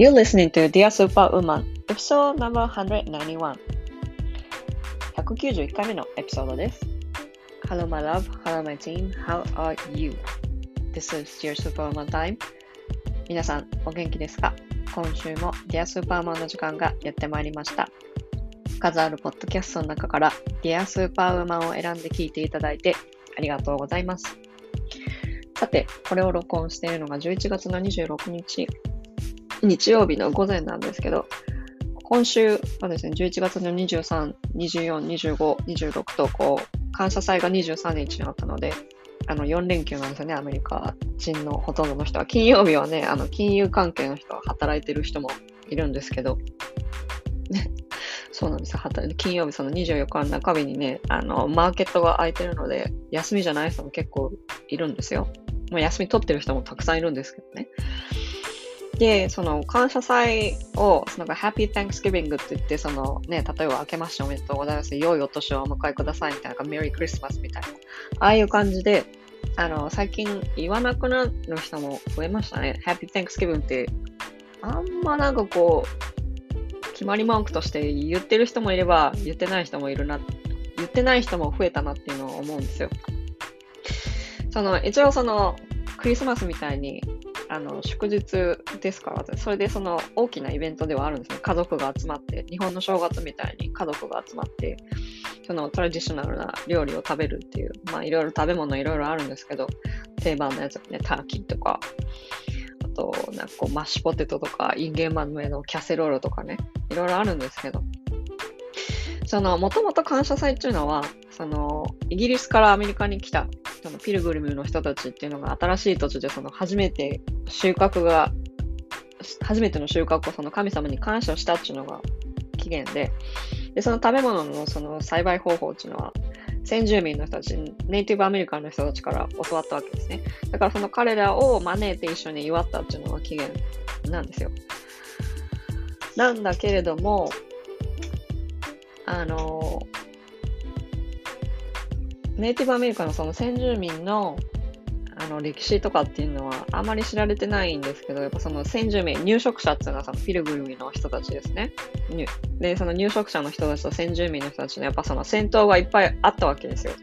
You're listening to Dear Superwoman, episode number 191. 191回目のエピソードです。Hello, my love. Hello, my team. How are you? This is Dear Superwoman time. 皆さん、お元気ですか今週も Dear Superwoman の時間がやってまいりました。数あるポッドキャストの中から Dear Superwoman を選んで聞いていただいてありがとうございます。さて、これを録音しているのが11月の26日、日曜日の午前なんですけど、今週はですね、11月の23、24、25、26と、こう、感謝祭が23日にあったので、あの、4連休なんですよね、アメリカ人のほとんどの人は。金曜日はね、あの、金融関係の人は働いてる人もいるんですけど、ね、そうなんですよ。金曜日、その24日の中日にね、あの、マーケットが開いてるので、休みじゃない人も結構いるんですよ。もう休み取ってる人もたくさんいるんですけどね。で、その感謝祭を、その Happy Thanksgiving って言って、そのね、例えば明けましておめでとうございます。良いお年をお迎えくださいみたいな、Merry Christmas みたいな。ああいう感じで、あの、最近言わなくなる人も増えましたね。Happy Thanksgiving って、あんまなんかこう、決まり文句として言ってる人もいれば、言ってない人もいるな、言ってない人も増えたなっていうのを思うんですよ。その、一応その、クリスマスみたいに、あの、祝日ですか？ら、それでその大きなイベントではあるんですね。家族が集まって、日本の正月みたいに家族が集まって、そのトラディショナルな料理を食べるっていう、まあいろいろ食べ物いろいろあるんですけど、定番のやつね、ターキーとか、あと、なんかこう、マッシュポテトとか、インゲンマンの上のキャセロールとかね、いろいろあるんですけど、その、もともと感謝祭っていうのは、その、イギリスからアメリカに来た、そのピルグリムの人たちっていうのが新しい土地でその初めて収穫が、初めての収穫をその神様に感謝したっていうのが起源で、で、その食べ物のその栽培方法っていうのは、先住民の人たち、ネイティブアメリカンの人たちから教わったわけですね。だからその彼らを招いて一緒に祝ったっていうのが起源なんですよ。なんだけれども、あの、ネイティブアメリカのその先住民のあの歴史とかっていうのはあまり知られてないんですけど、やっぱその先住民、入植者っていうのはそのピルグルミの人たちですね。で、その入植者の人たちと先住民の人たちのやっぱその戦闘がいっぱいあったわけですよ。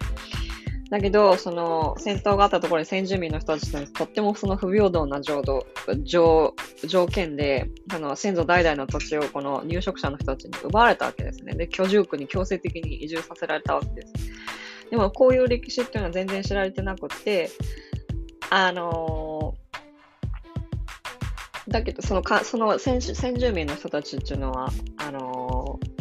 だけど、その戦闘があったところで先住民の人たちととってもその不平等な条条条件で、その先祖代々の土地をこの入植者の人たちに奪われたわけですね。で、居住区に強制的に移住させられたわけです。でも、こういう歴史っていうのは全然知られてなくて、あのー、だけど、そのか、その先先住民の人たちっていうのは、あのー、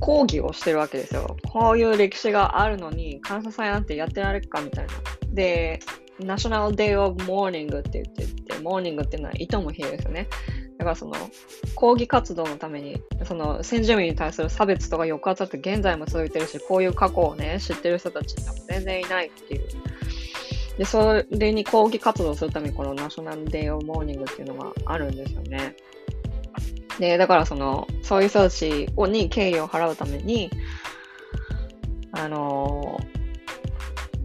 抗議をしてるわけですよ。こういう歴史があるのに、感謝祭なんてやってられるかみたいな。で、 National Day of Mourning って言ってて、 mourning っていうのは悼む日ですよね。だからその抗議活動のために、その先住民に対する差別とか抑圧って現在も続いてるし、こういう過去をね、知ってる人たちって全然いないっていう。で、それに抗議活動するためにこの National Day of Mourning っていうのがあるんですよね。で、だからその、そういう人たちに敬意を払うために、あの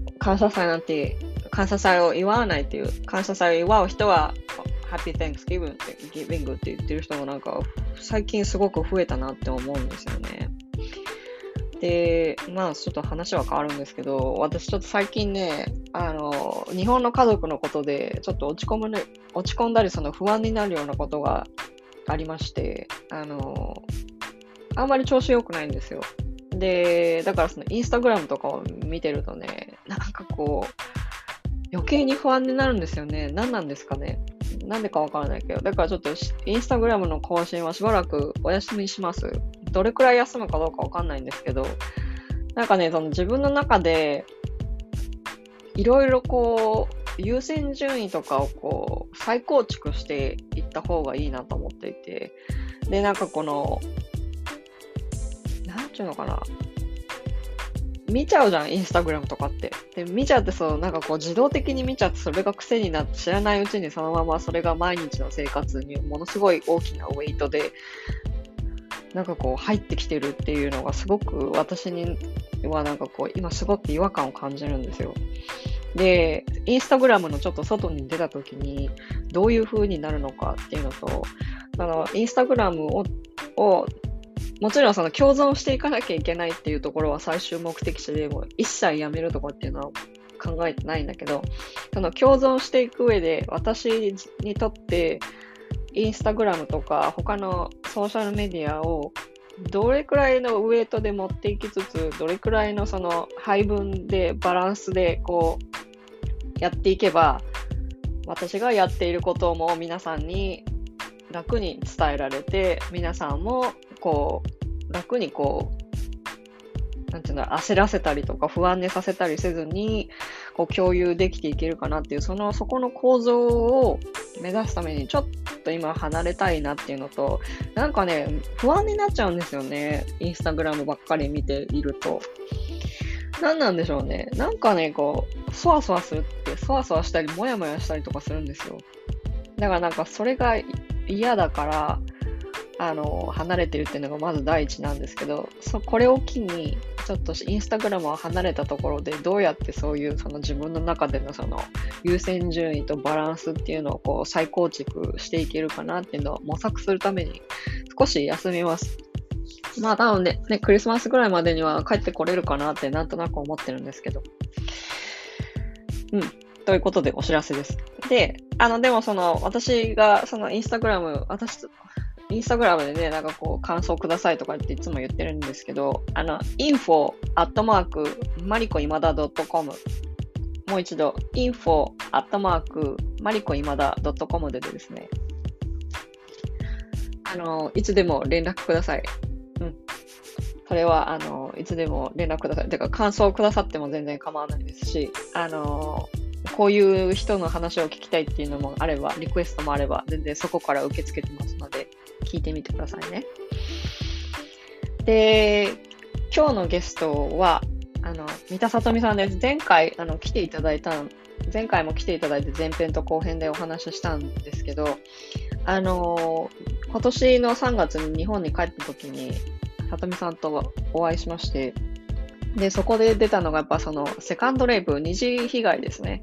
ー、感謝祭なんて、感謝祭を祝わないっていう、感謝祭を祝う人は、ハッピー Thanksgiving ってギビングって言ってる人もなんか最近すごく増えたなって思うんですよね。で、まあちょっと話は変わるんですけど、私ちょっと最近ね、あの、日本の家族のことでちょっと落ち込むね、落ち込んだりその不安になるようなことがありまして、あの、あんまり調子良くないんですよ。で、だからそのインスタグラムとかを見てるとね、なんかこう、余計に不安になるんですよね。何なんですかね。なんでかわからないけど。だからちょっとインスタグラムの更新はしばらくお休みします。どれくらい休むかどうかわかんないんですけど、なんかね、その自分の中で、いろいろこう、優先順位とかをこう、再構築してった方がいいなと思っていて、で、なんかこの、なんちゅうのかな。見ちゃうじゃん、インスタグラムとかって。で、見ちゃってそう、なんかこう自動的に見ちゃって、それが癖になって、知らないうちにそのままそれが毎日の生活にものすごい大きなウェイトで、なんかこう入ってきてるっていうのがすごく私にはなんかこう、今すごく違和感を感じるんですよ。で、インスタグラムのちょっと外に出た時に、どういう風になるのかっていうのと、そのインスタグラムををもちろんその共存していかなきゃいけないっていうところは最終目的地でも一切やめるとかっていうのは考えてないんだけど、その共存していく上で私にとってインスタグラムとか他のソーシャルメディアをどれくらいのウエイトで持っていきつつ、どれくらいのその配分でバランスでこうやっていけば、私がやっていることも皆さんに楽に伝えられて、皆さんもこう、楽にこう、なんていうんだ、焦らせたりとか不安にさせたりせずに、こう共有できていけるかなっていう、その、そこの構造を目指すために、ちょっと今離れたいなっていうのと、なんかね、不安になっちゃうんですよね。インスタグラムばっかり見ていると。何なんでしょうね。なんかね、こう、そわそわするって、そわそわしたり、もやもやしたりとかするんですよ。だからなんかそれが嫌だから、あの、離れてるっていうのがまず第一なんですけど、そこれを機に、ちょっとインスタグラムを離れたところで、どうやってそういうその自分の中でのその優先順位とバランスっていうのをこう再構築していけるかなっていうのを模索するために少し休みます。まあ多分ね、ね、クリスマスぐらいまでには帰ってこれるかなってなんとなく思ってるんですけど。うん。ということでお知らせです。で、あの、でもその、私がそのインスタグラム、私、インスタグラムでね、なんかこう、感想くださいとかっていつも言ってるんですけど、あの、info アットマーク、マリコ今だ .com もう一度、info アットマーク、マリコ今だ .com でですね、あの、いつでも連絡ください。うん。それは、あの、いつでも連絡ください。てか、感想くださっても全然構わないですし、あの、こういう人の話を聞きたいっていうのもあれば、リクエストもあれば、全然そこから受け付けてますので、聞いてみてくださいね。で、今日のゲストは、あの、三田さとみさんです。前回、あの、来ていただいた、前回も来ていただいて前編と後編でお話ししたんですけど、あの、今年の3月に日本に帰った時に、さとみさんとお会いしまして、で、そこで出たのがやっぱそのセカンドレイプ、二次被害ですね。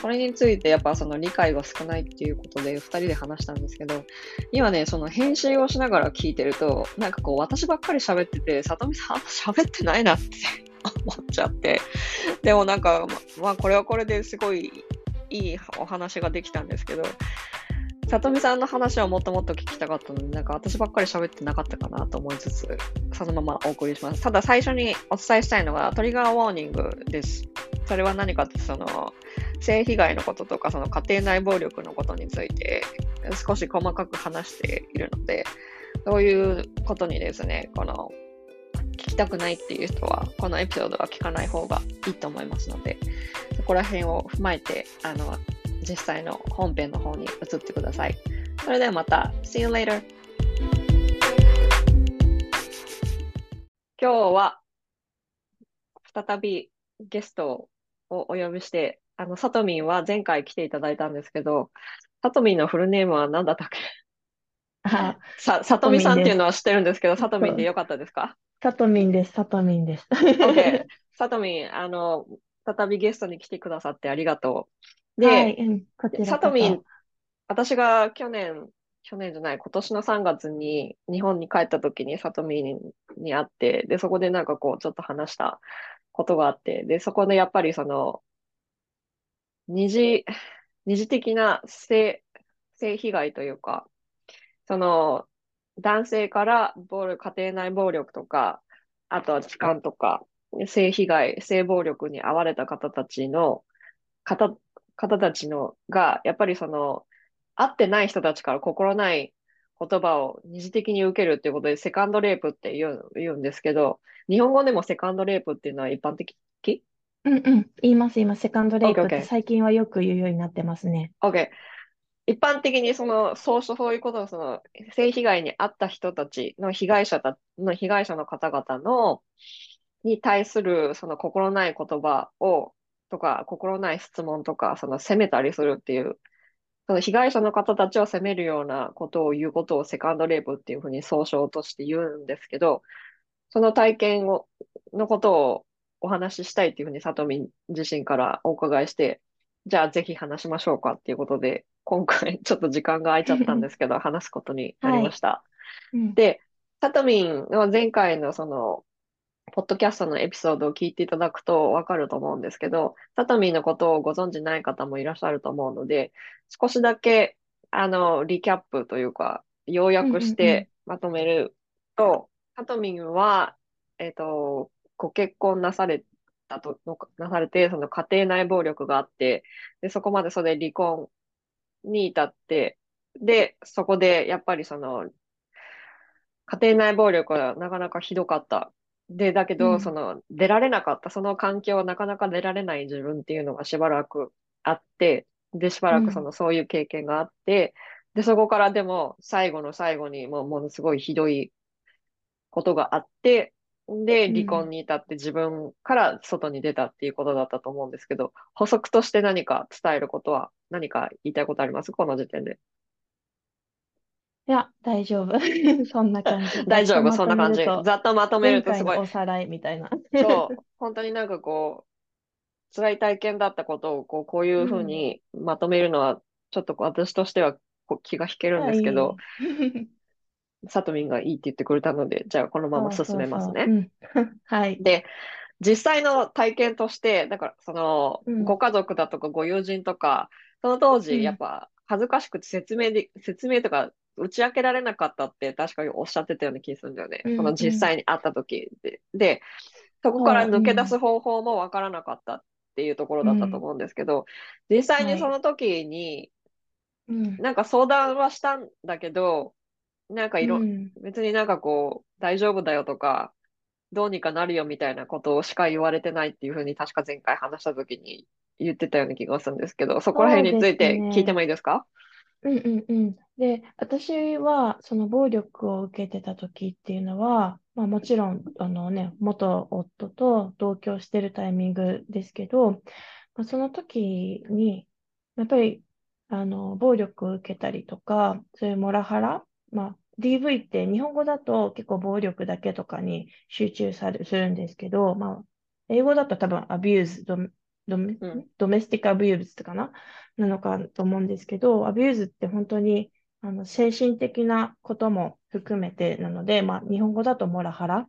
これについてやっぱその理解が少ないっていうことで二人で話したんですけど、今ね、その編集をしながら聞いてると、なんかこう私ばっかり喋ってて、さとみさん喋ってないなって 思っちゃって。でもなんか、まあこれはこれですごいいいお話ができたんですけど、さとみさんの話はもっともっと聞きたかったので、なんか私ばっかり喋ってなかったかなと思いつつ、そのままお送りします。ただ最初にお伝えしたいのがトリガーウォーニングです。それは何かって、その、性被害のこととか、その家庭内暴力のことについて少し細かく話しているので、そういうことにですね、この、聞きたくないっていう人は、このエピソードは聞かない方がいいと思いますので、そこら辺を踏まえて、あの、実際の本編の方に移ってください。それではまた。See you later! 今日は再びゲストをお呼びして、あの、さとみんは前回来ていただいたんですけど、さとみんのフルネームは何だったっけ？あ、さ、さとみさんっていうのは知ってるんですけど、さとみんでよかったですか？さとみんです、さとみんです。OK。さとみん、あの、再びゲストに来てくださってありがとう。で、はい、うん、こちらこさとみんそ。、私が去年、去年じゃない、今年の3月に日本に帰った時にさとみんに会って、で、そこでなんかこう、ちょっと話したことがあって、で、そこでやっぱりその、二次、二次的な性、性被害というか、その、男性から暴力、家庭内暴力とか、あとは痴漢とか、性被害、性暴力に遭われた方たちの、方、方たちのが、やっぱりその、会ってない人たちから心ない言葉を二次的に受けるっていうことで、セカンドレイプって言う、言うんですけど、日本語でもセカンドレイプっていうのは一般的？うんうん、言います、言います。セカンドレイプって.最近はよく言うようになってますね。OK。一般的にその、そうそういうことの、その、性被害に遭った人たちの被害者たの被害者の方々の、に対する、その心ない言葉を、とか、心ない質問とか、その責めたりするっていう、その被害者の方たちを責めるようなことを言うことをセカンドレイプっていうふうに総称として言うんですけど、その体験を、のことをお話ししたいっていうふうに、さとみん自身からお伺いして、じゃあぜひ話しましょうかっていうことで、今回ちょっと時間が空いちゃったんですけど、話すことになりました。うん。で、サトミンの前回のその、ポッドキャストのエピソードを聞いていただくとわかると思うんですけど、サトミンのことをご存知ない方もいらっしゃると思うので、少しだけ、あの、リキャップというか、要約してまとめると、サトミンは、えっと、ご結婚なされたと、のなされて、その家庭内暴力があって、で、そこまでそれで離婚に至って、で、そこでやっぱりその、家庭内暴力がなかなかひどかった。で、だけど、うん。その、出られなかった、その環境、なかなか出られない自分っていうのがしばらくあって、で、しばらくその、そういう経験があって、で、そこからでも、最後の最後にもう、ものすごいひどいことがあって、で、うん。離婚に至って自分から外に出たっていうことだったと思うんですけど、補足として何か伝えることは、何か言いたいことあります？この時点で。いや、大丈夫。そんな感じ。大丈夫、そんな感じ。ざっとまとめ前るとすごいお。さらいみたいな。そう、本当になんかこう、辛い体験だったことをこう、こういうふうにまとめるのは、ちょっと私としてはこう気が引けるんですけど、はい。さとみんがいいって言ってくれたので、じゃあこのまま進めますね。はい。で、実際の体験として、だからその、うんご家族だとかご友人とか、その当うん時やっぱ恥ずかしくて説明で、説明とか打ち明けられなかったって確かにおっしゃってたような気がするんだよね。うんその実際に会った時で。で、そこから抜け出す方法もわからなかったっていうところだったと思うんですけど、実際にその時に、うん。なんか相談はしたんだけど、なんかいろ、うん別になんかこう、大丈夫だよとか、どうにかなるよみたいなことしか言われてないっていうふうに確か前回話した時に言ってたような気がするんですけど、そこら辺について聞いてもいいですか？うんうんうん。で、私は、その暴力を受けてた時っていうのは、まあもちろん、あのね、元夫と同居してるタイミングですけど、まあ、その時に、やっぱり、あの、暴力を受けたりとか、そういうモラハラ、まあ、DV って日本語だと結構暴力だけとかに集中され、するんですけど、まあ、英語だと多分 abuse、ドメ、ドメ、うん。 domestic abuse かななのかと思うんですけど、 abuse って本当にあの精神的なことも含めてなので、まあ、日本語だとモラハラ。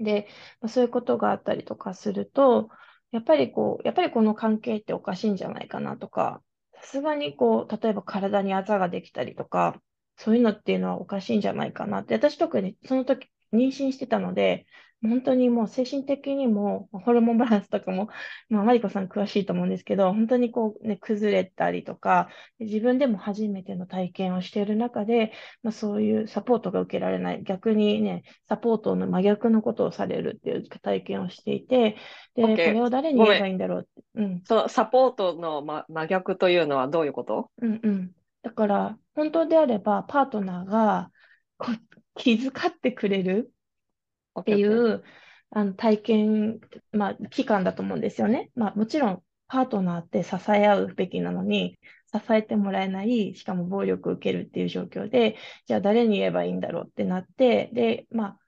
で、まあ、そういうことがあったりとかすると、やっぱりこう、やっぱりこの関係っておかしいんじゃないかなとか、さすがにこう、例えば体にあざができたりとか、そういうのっていうのはおかしいんじゃないかなって、私特にその時妊娠してたので、本当にもう精神的にも、ホルモンバランスとかも、まあ、マリコさん詳しいと思うんですけど、本当にこうね、崩れたりとか、自分でも初めての体験をしている中で、まあ、そういうサポートが受けられない、逆にね、サポートの真逆のことをされるっていう体験をしていて、で、これを誰に言えばいいんだろうって。うん、そのサポートの真真逆というのはどういうこと？うん、うん。だから、本当であれば、パートナーがこう気遣ってくれるっていうあの体験、まあ、期間だと思うんですよね。まあ、もちろん、パートナーって支え合うべきなのに、支えてもらえない、しかも暴力を受けるっていう状況で、じゃあ誰に言えばいいんだろうってなって、で、まあ、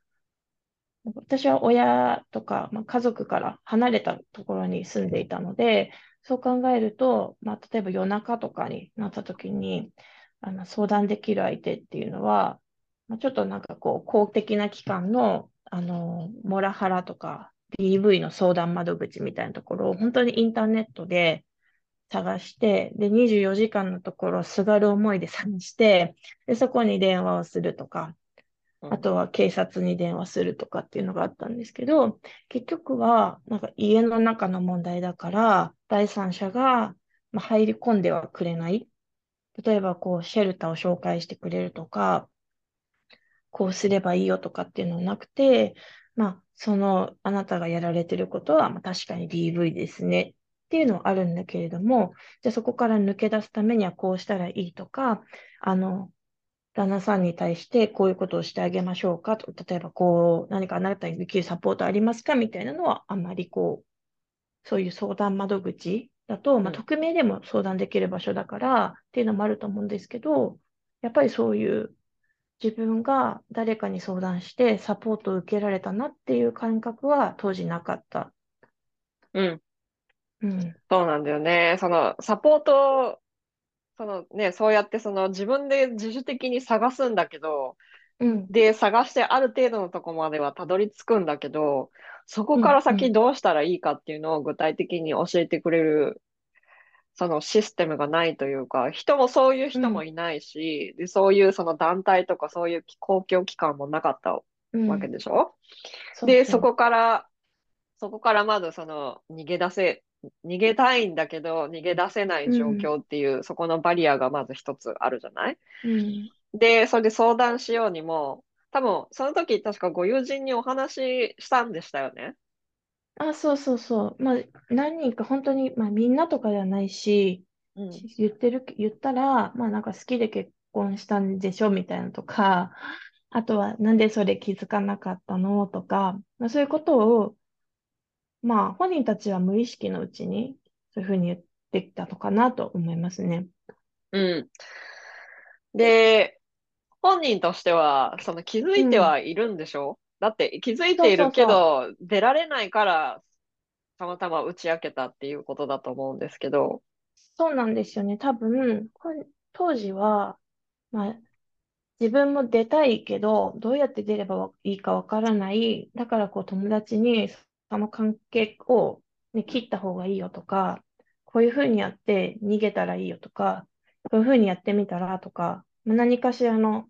私は親とか、まあ、家族から離れたところに住んでいたので、そう考えると、まあ、例えば夜中とかになった時に、あの相談できる相手っていうのは、まあ、ちょっとなんかこう公的な機関の、あのモラハラとか DV の相談窓口みたいなところを本当にインターネットで探して、で、24時間のところをすがる思いで探して、で、そこに電話をするとか、うんあとは警察に電話するとかっていうのがあったんですけど、結局は、なんか家の中の問題だから、第三者がまあ入り込んではくれない。例えば、こう、シェルターを紹介してくれるとか、こうすればいいよとかっていうのはなくて、まあ、その、あなたがやられてることは、まあ、確かに DV ですねっていうのはあるんだけれども、じゃあそこから抜け出すためにはこうしたらいいとか、あの、旦那さんに対してこういうことをしてあげましょうかと、例えばこう、何かあなたにできるサポートありますか？みたいなのは、あんまりこう、そういう相談窓口だと、まあ、うん。匿名でも相談できる場所だからっていうのもあると思うんですけど、やっぱりそういう自分が誰かに相談してサポートを受けられたなっていう感覚は当時なかった。うん。うん。そうなんだよね。その、サポート、そのね、そうやってその自分で自主的に探すんだけど、うん。で、探してある程度のとこまではたどり着くんだけど、そこから先どうしたらいいかっていうのを具体的に教えてくれる、そのシステムがないというか、人もそういう人もいないし、で、そういうその団体とかそういう公共機関もなかったうん。わけでしょ、そうで、そこから、そこからまずその逃げ出せ、逃げたいんだけど逃げ出せない状況っていう、そこのバリアがまず一つあるじゃない？うん。で、それで相談しようにも、多分その時確かご友人にお話ししたんでしたよね。あ、そうそうそう。まあ、何人か本当に、まあ、みんなとかではないし、うん。言ってる、言ったら、まあ、なんか好きで結婚したんでしょみたいなとか、あとは、なんでそれ気づかなかったのとか、まあ、そういうことを、まあ、本人たちは無意識のうちに、そういうふうに言ってきたのかなと思いますね。うん。で、本人としては、その気づいてはいるんでしょ？だって気づいているけど、出られないから、たまたま打ち明けたっていうことだと思うんですけど、そうなんですよね。多分、当時は、まあ、自分も出たいけど、どうやって出ればいいかわからない。だから、こう、友達に、その関係を、ね、切った方がいいよとか、こういうふうにやって逃げたらいいよとか、こういうふうにやってみたらとか、まあ何かしらの、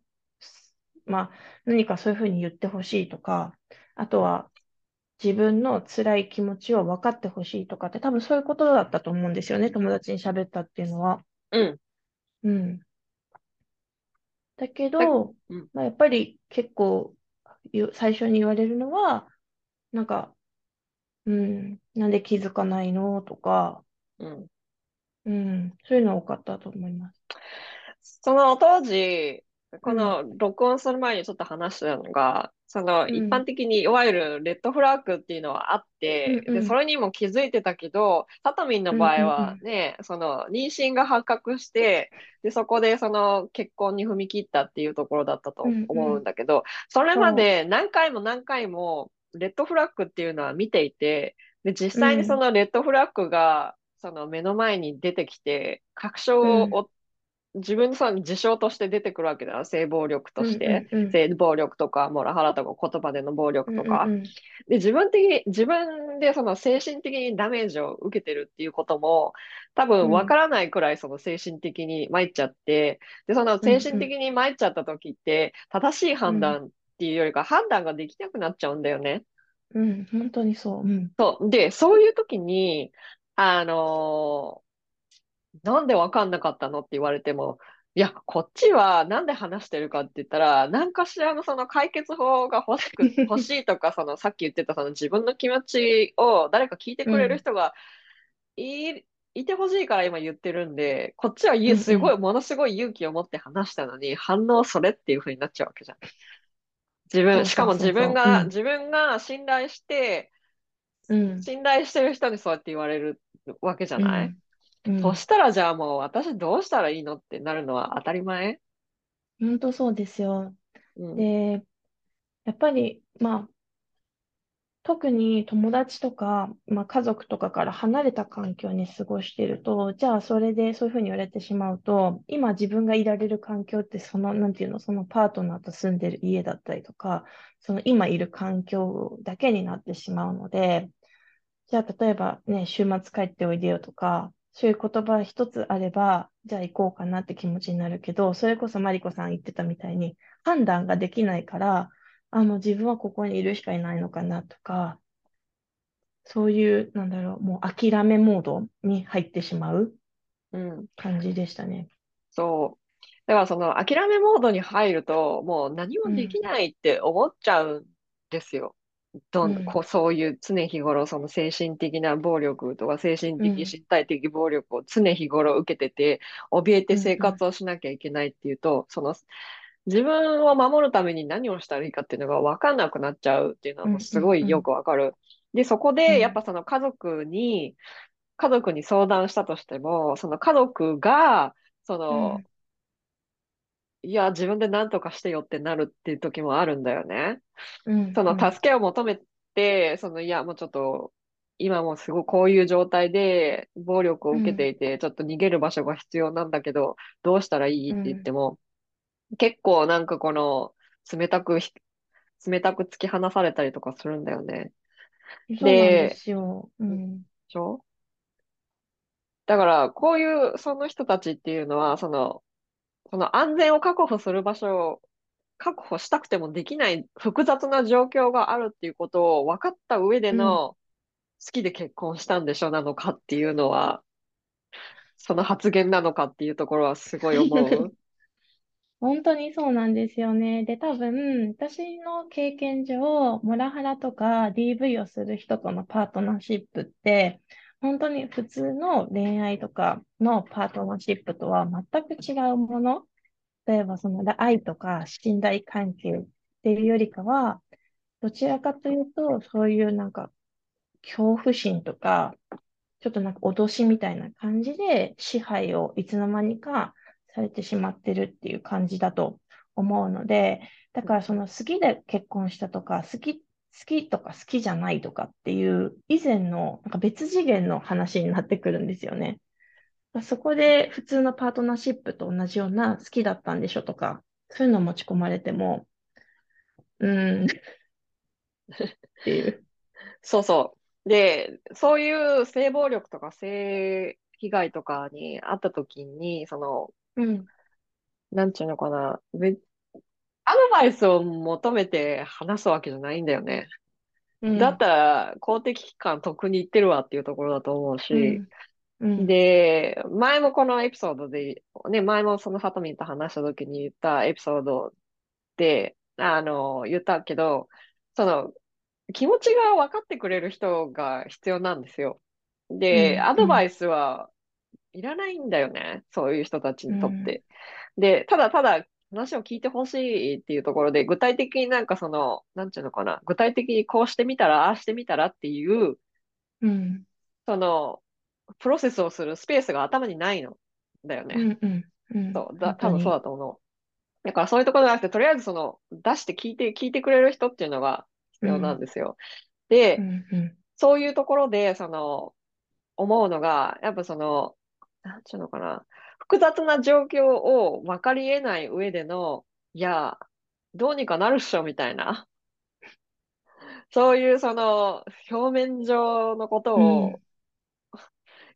まあ、何かそういうふうに言ってほしいとか、あとは、自分の辛い気持ちを分かってほしいとかって、多分そういうことだったと思うんですよね、友達に喋ったっていうのは。うん。うん。だけど、うんまあ、やっぱり結構ゆ最初に言われるのは、なんか、うん、なんで気づかないのとか、うん。うん、そういうの多かったと思います。その当時、この録音する前にちょっと話したのが、そのうん。一般的にいわゆるレッドフラッグっていうのはあって、うんうんで、それにも気づいてたけど、タタミンの場合うんうんはね、その妊娠が発覚して、で、そこでその結婚に踏み切ったっていうところだったと思うんだけど、それまで何回も何回もレッドフラッグっていうのは見ていて、で、実際にそのレッドフラッグが、その目の前に出てきて、確証を、自分のその事象として出てくるわけだよ。性暴力として。うんうんうん性暴力とか、モラハラとか、言葉での暴力とか。うんうんで、自分的に、自分でその精神的にダメージを受けてるっていうことも、多分わからないくらいその精神的に参っちゃって、で、その精神的に参っちゃった時って、正しい判断っていうよりか判断ができなくなっちゃうんだよね。うん、うん、本当にそう。うん、そう。で、そういう時に、あのーなんでわかんなかったの？って言われても、いや、こっちはなんで話してるかって言ったら、何かしらのその解決法が欲しく、欲しいとか、そのさっき言ってたその自分の気持ちを誰か聞いてくれる人がい、いてほしいから今言ってるんで、こっちはすごい、ものすごい勇気を持って話したのに、反応それっていう風になっちゃうわけじゃん。自分、しかも自分うが、ん。自分が信頼して、うん、信頼してる人にそうやって言われるわけじゃない、そしたらじゃあもう私どうしたらいいのってなるのは当たり前？本当そうですよ。うん。で、やっぱり、まあ、特に友達とか、まあ、家族とかから離れた環境に過ごしていると、じゃあそれでそういうふうに言われてしまうと、今自分がいられる環境ってその、なんていうの、そのパートナーと住んでる家だったりとか、その今いる環境だけになってしまうので、じゃあ例えばね、週末帰っておいでよとか、そういう言葉一つあれば、じゃあ行こうかなって気持ちになるけど、それこそマリコさん言ってたみたいに、判断ができないから、あの、自分はここにいるしかいないのかなとか、そういう、なんだろう、もう諦めモードに入ってしまううん。感じでしたね。そう。だからその諦めモードに入ると、もう何もできないって思っちゃうんですよ。どんうん。こうそういう常日頃その精神的な暴力とか精神うん的身体的暴力を常日頃受けてて、怯えて生活をしなきゃいけないっていうと、その自分を守るために何をしたらいいかっていうのが分かんなくなっちゃうっていうのはもうすごいよくわかる。で、そこうん。でやっぱその家族に、家族に相談したとしても、その家族が、その、いや、自分で何とかしてよってなるっていう時もあるんだよね。うん、そのうん助けを求めて、その、いや、もうちょっと、今もすごいこういう状態で暴力を受けてうん、いて、ちょっと逃げる場所が必要なんだけど、どうしたらいいって言ってうん。も、結構なんかこの、冷たくひ、冷たく突き放されたりとかするんだよね。そうなんでで、すよ。うでん。だから、こういう、その人たちっていうのは、その、その安全を確保する場所を確保したくてもできない複雑な状況があるっていうことを分かった上でうん。の好きで結婚したんでしょなのかっていうのは、その発言なのかっていうところはすごい思う。本当にそうなんですよね。で、多分、私の経験上、モラハラとか DV をする人とのパートナーシップって、本当に普通の恋愛とかのパートナーシップとは全く違うもの。例えば、その愛とか信頼関係っていうよりかは、どちらかというと、そういうなんか恐怖心とか、ちょっとなんか脅しみたいな感じで支配をいつの間にかされてしまってるっていう感じだと思うので、だからその好きで結婚したとか、好き、好きとか好きじゃないとかっていう以前のなんか別次元の話になってくるんですよね。そこで普通のパートナーシップと同じような好きだったんでしょとか、そういうの持ち込まれても、うーんっていう。そうそう。で、そういう性暴力とか性被害とかにあった時に、その、うん、なんちゅうのかな、べアドバイスを求めて話すわけじゃないんだよね。だっうん、たら公的機関特に言ってるわっていうところだと思うし、うん、うん、で、前もこのエピソードで、ね、前もそのサトミンと話した時に言ったエピソードで、あの、言ったけど、その、気持ちが分かってくれる人が必要なんですよ。で、うん、うん、アドバイスはいらないんだよね。そういう人たちうん、にとって。で、ただただ話を聞いてほしいっていうところで、具体的になんかその、なんていうのかな、具体的にこうしてみたら、ああしてみたらっていう、うん、その、プロセスをするスペースが頭にないの。だよね。うん、うん、うん、そう、だ、多分そう。だと思う。だからそういうところじゃなくて、とりあえずその、出して聞いて、聞いてくれる人っていうのが必要なんうん、ですよ。で、うん、うん、そういうところで、その、思うのが、やっぱその、なんていうのかな、複雑な状況を分かり得ない上での、いや、どうにかなるっしょ、みたいな。そういうその、表面上のことをうん、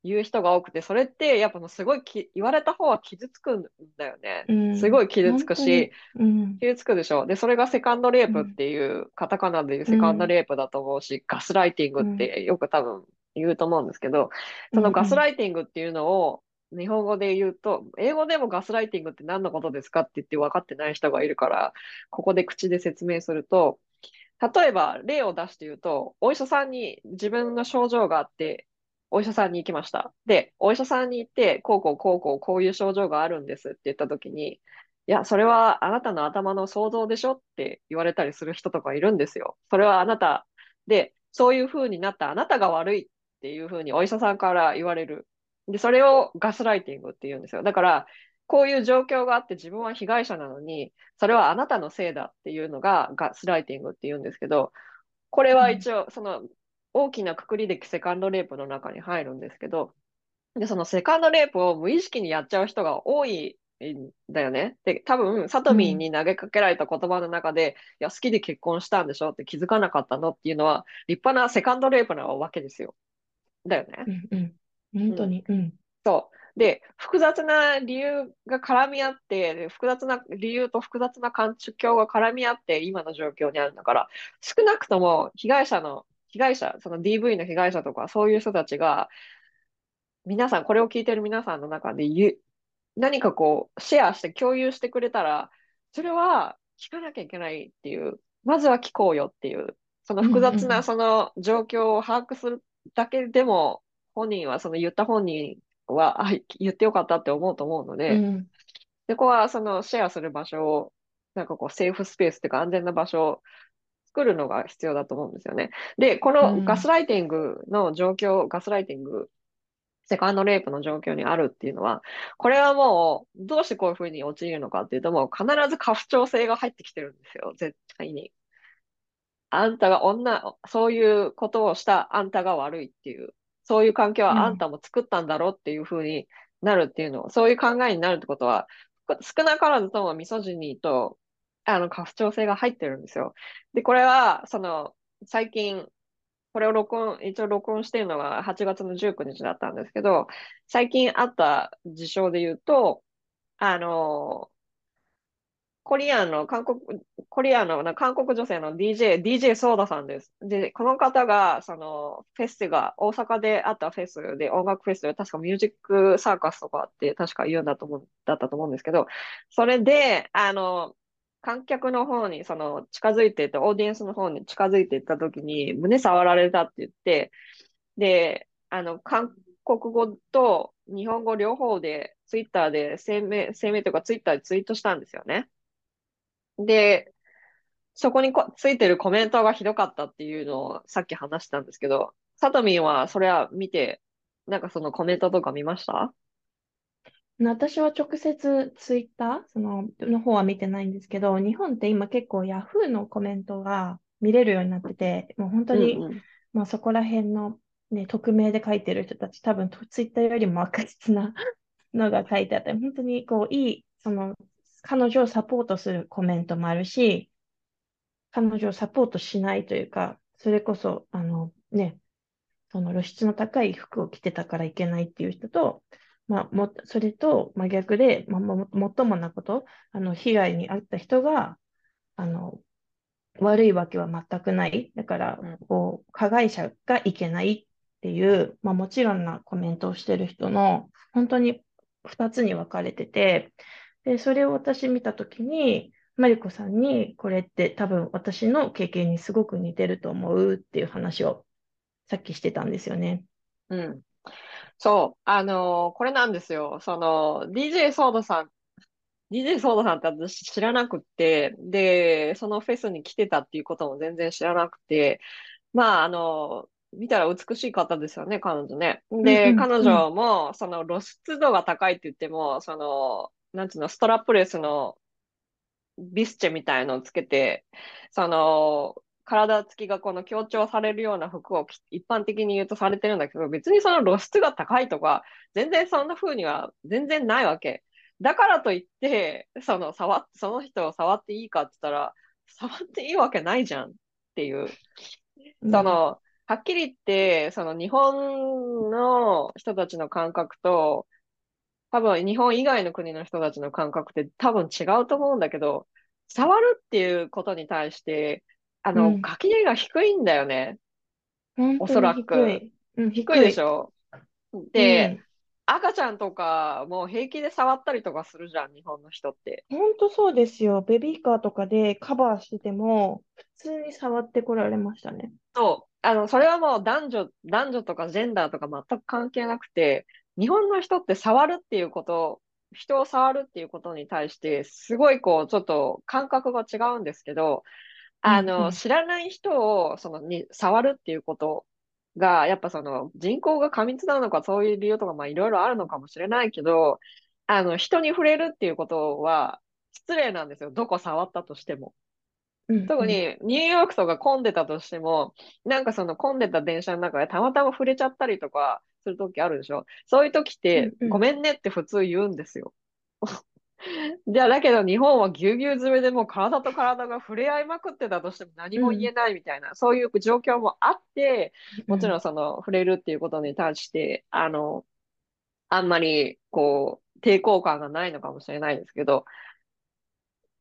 言う人が多くて、それってやっぱもうすごいき言われた方は傷つくんだよね。うん、すごい傷つくし、本当に、うん、傷つくでしょ。で、それがセカンドレイうん、プっていう、カタカナで言うセカンドうん、レイプだと思うし、ガスライティングっうん、てよく多分言うと思うんですけど、そのガスライティングっていうのを日本語で言うと、英語でもガスライティングって何のことですかって言って分かってない人がいるから、ここで口で説明すると、例えば例を出して言うと、お医者さんに自分の症状があって、お医者さんに行きました。で、お医者さんに行って、こうこうこうこうこういう症状があるんですって言ったときに、いや、それはあなたの頭の想像でしょって言われたりする人とかいるんですよ。それはあなたで、そういう風になったあなたが悪いっていう風にお医者さんから言われる。で、それをガスライティングって言うんですよ。だから、こういう状況があって自分は被害者なのに、それはあなたのせいだっていうのがガスライティングって言うんですけど、これは一応、その大きなくくりでセカンドレイプの中に入るんですけど、で、そのセカンドレイプを無意識にやっちゃう人が多いんだよね。で、多分、サトミンうん、に投げかけられた言葉の中で、いや、好きで結婚したんでしょって気づかなかったのっていうのは、立派なセカンドレイプなわけですよ。だよね。うん、うん、本うん。当に、うん、そう。で、複雑な理由が絡み合って、で複雑な理由と複雑な環境が絡み合って、今の状況にあるんだから、少なくとも被害者の、被害者、その DV の被害者とか、そういう人たちが、皆さん、これを聞いてる皆さんの中で言う、何かこう、シェアして共有してくれたら、それは聞かなきゃいけないっていう、まずは聞こうよっていう、そのうん、複雑なうん、その状況を把握するだけでも、本人は、その言った本人は、あ、言ってよかったって思うと思うので、うん、で、ここはそのシェアする場所を、なんかこう、セーフスペースっていうか安全な場所を作るのが必要だと思うんですよね。で、このガスうん、ライティングの状況、ガスライティングセカンドレイプの状況にあるっていうのは、これはもう、どうしてこういうふうに陥るのかっていうと、もう必ず過不調性が入ってきてるんですよ、絶対に。あんたが女、そういうことをしたあんたが悪いっていう、そういう環境はあんたも作ったんだろうっていうふうになるっていうの、そういう考えになるってことは、少なからずともミソジニーと、あの、過不調性が入ってるんですよ。で、これは、その、最近、これを録音、一応録音してるのが8月の19日だったんですけど、最近あった事象で言うと、あの、コリアンの、韓国、コリアンの、韓国女性の DJ、DJ ソーダさんです。で、この方が、その、フェスが、大阪であったフェスで、音楽フェスで、確かミュージックサーカスとかって、確か言うんだと思う、だったと思うんですけど、それで、あの、観客の方に、その、近づいていって、オーディエンスの方に近づいていった時に、胸触られたって言って、で、あの、韓国語と日本語両方で、ツイッターで声明、声明というかツイッターでツイートしたんですよね。で、そこにこついてるコメントがひどかったっていうのをさっき話したんですけど、さとみんはそれは見て、なんかそのコメントとか見ました？私は直接ツイッターそのの方は見てないんですけど、日本って今結構ヤフーのコメントが見れるようになってて、もう本当に、うんうん、まあ、そこら辺の、ね、匿名で書いてる人たち、多分ツイッターよりも悪質なのが書いてあって、本当にこういいその彼女をサポートするコメントもあるし、彼女をサポートしないというか、それこそ、あのね、その露出の高い服を着てたからいけないっていう人と、まあ、もそれと真逆で、まあ、ももっともなこと、あの被害に遭った人があの悪いわけは全くない。だから、こう加害者がいけないっていう、まあ、もちろんなコメントをしてる人の、本当に2つに分かれてて、で、それを私見たときに、マリコさんに、これって多分私の経験にすごく似てると思うっていう話をさっきしてたんですよね。うん。そう、あのーこれなんですよ。その、DJ ソードさん、DJ ソードさんって私知らなくて、で、そのフェスに来てたっていうことも全然知らなくて、まあ、あの見たら美しい方ですよね、彼女ね。で、彼女も、その露出度が高いって言っても、その、なんつうの、ストラップレスのビスチェみたいのをつけて、その、体つきがこの強調されるような服を一般的に言うとされてるんだけど、別にその露出が高いとか、全然そんな風には全然ないわけ。だからといって、その、触その人を触っていいかって言ったら、触っていいわけないじゃんっていう。その、はっきり言って、その日本の人たちの感覚と、多分日本以外の国の人たちの感覚って多分違うと思うんだけど、触るっていうことに対して、あの、うん、垣根が低いんだよね。おそらく。低い。うん、低いでしょ？で、うん、赤ちゃんとかもう平気で触ったりとかするじゃん、日本の人って。本当そうですよ。ベビーカーとかでカバーしてても、普通に触ってこられましたね。そう。あの、それはもう男女、男女とかジェンダーとか全く関係なくて、日本の人って触るっていうこと、人を触るっていうことに対して、すごいこう、ちょっと感覚が違うんですけど、あの、知らない人を、その、に、触るっていうことが、やっぱその、人口が過密なのか、そういう理由とか、まあ、いろいろあるのかもしれないけど、あの、人に触れるっていうことは、失礼なんですよ。どこ触ったとしても。特にニューヨークとか混んでたとしても、なんかその混んでた電車の中でたまたま触れちゃったりとか、するときあるでしょ？そういうときって、ごめんねって普通言うんですよ。じゃあ、だけど日本はぎゅうぎゅう詰めでもう体と体が触れ合いまくってたとしても何も言えないみたいな、うん、そういう状況もあって、もちろんその触れるっていうことに対して、あの、あんまりこう、抵抗感がないのかもしれないですけど、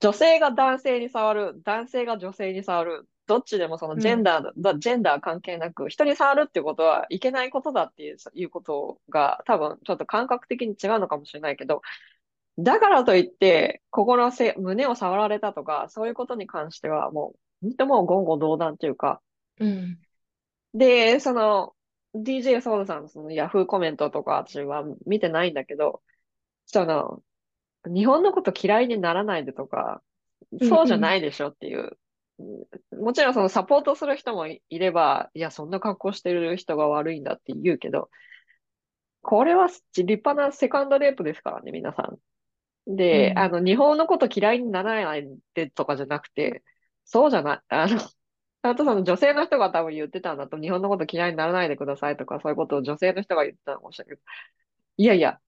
女性が男性に触る、男性が女性に触る、どっちでもそのジェンダー、うん、ジェンダー関係なく、人に触るっていうことはいけないことだっていういうことが多分ちょっと感覚的に違うのかもしれないけど、だからといって、ここのせ胸を触られたとか、そういうことに関してはもう、本当もう言語道断というか、うん、で、その、DJ ソウルさんのそのヤフーコメントとか私は見てないんだけど、その、日本のこと嫌いにならないでとか、そうじゃないでしょっていう。もちろんそのサポートする人もいれば、いや、そんな格好してる人が悪いんだって言うけど、これは立派なセカンドレイプですからね、皆さん。で、うん、あの、日本のこと嫌いにならないでとかじゃなくて、そうじゃない、あの、あとその女性の人が多分言ってたんだと、日本のこと嫌いにならないでくださいとか、そういうことを女性の人が言ってたのかもしれないけど、いやいや、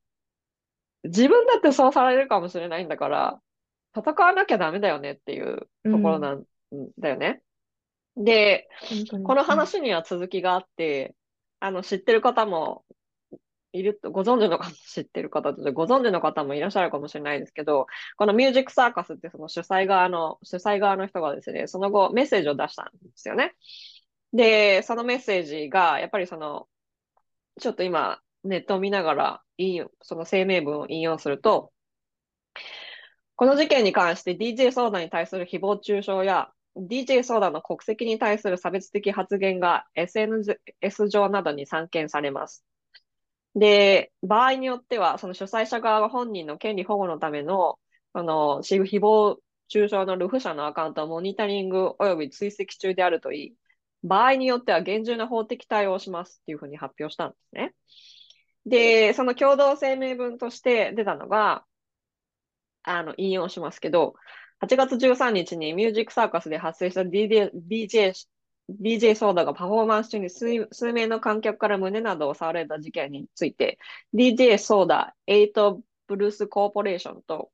自分だってそうされるかもしれないんだから、戦わなきゃダメだよねっていうところなんだよね。で、この話には続きがあって、あの、知ってる方もいると、ご存知の方、知ってる方と、ご存知の方もいらっしゃるかもしれないですけど、このミュージックサーカスってその主催側の、主催側の人がですね、その後メッセージを出したんですよね。で、そのメッセージが、やっぱりその、ちょっと今、ネットを見ながら、その声明文を引用すると、この事件に関して DJ ソーダに対する誹謗中傷や DJ ソーダの国籍に対する差別的発言が SNS 上などに散見されます。で、場合によっては、その主催者側が本人の権利保護のための、あの、誹謗中傷のルフ社のアカウントをモニタリング及び追跡中であるといい、場合によっては厳重な法的対応をしますっていうふうに発表したんですね。で、その共同声明文として出たのが、あの、引用しますけど、8月13日にミュージックサーカスで発生した DJ、DJ ソーダがパフォーマンス中に数数名の観客から胸などを触られた事件について、DJ ソーダ8ブルースコーポレーションと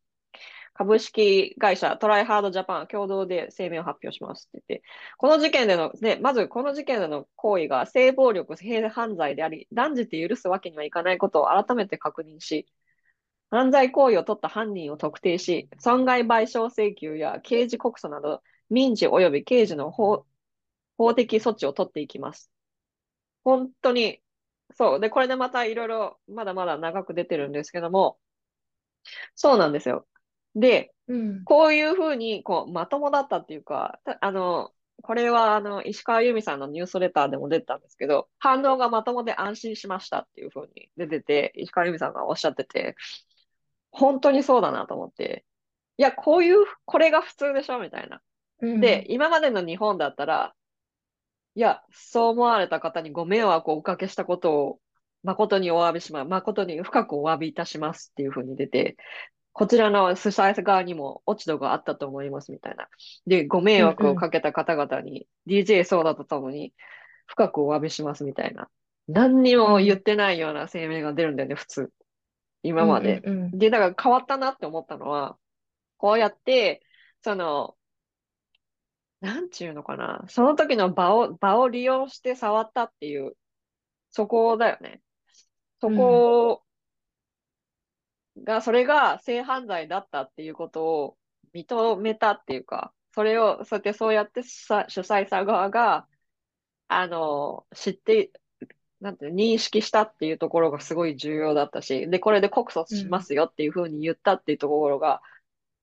株式会社トライハードジャパン共同で声明を発表しますって言って、この事件での、で、まずこの事件での行為が性暴力、性犯罪であり、断じて許すわけにはいかないことを改めて確認し、犯罪行為を取った犯人を特定し、損害賠償請求や刑事告訴など、民事及び刑事の法法的措置を取っていきます。本当に、そう。で、これでまたいろいろ、まだまだ長く出てるんですけども、そうなんですよ。で、うん、こういうふうに、こう、まともだったっていうか、あの、これは、あの、石川由美さんのニュースレターでも出たんですけど、反応がまともで安心しましたっていうふうに出てて、石川由美さんがおっしゃってて、本当にそうだなと思って、いや、こういう、これが普通でしょみたいな。うん、で、今までの日本だったら、いや、そう思われた方にご迷惑をおかけしたことを誠にお詫びします。誠に深くお詫びいたしますっていうふうに出て、こちらの主催側にも落ち度があったと思いますみたいな。で、ご迷惑をかけた方々に DJ ソーダとともに深くお詫びしますみたいな。何にも言ってないような声明が出るんだよね、普通。今まで。で、だから変わったなって思ったのは、こうやって、その、なんちゅうのかな。その時の場を、場を利用して触ったっていう、そこだよね。そこが、それが性犯罪だったっていうことを認めたっていうか、それを、そうやってそうやってさ主催者側が、あの、知って、なんて認識したっていうところがすごい重要だったし、で、これで告訴しますよっていうふうに言ったっていうところが、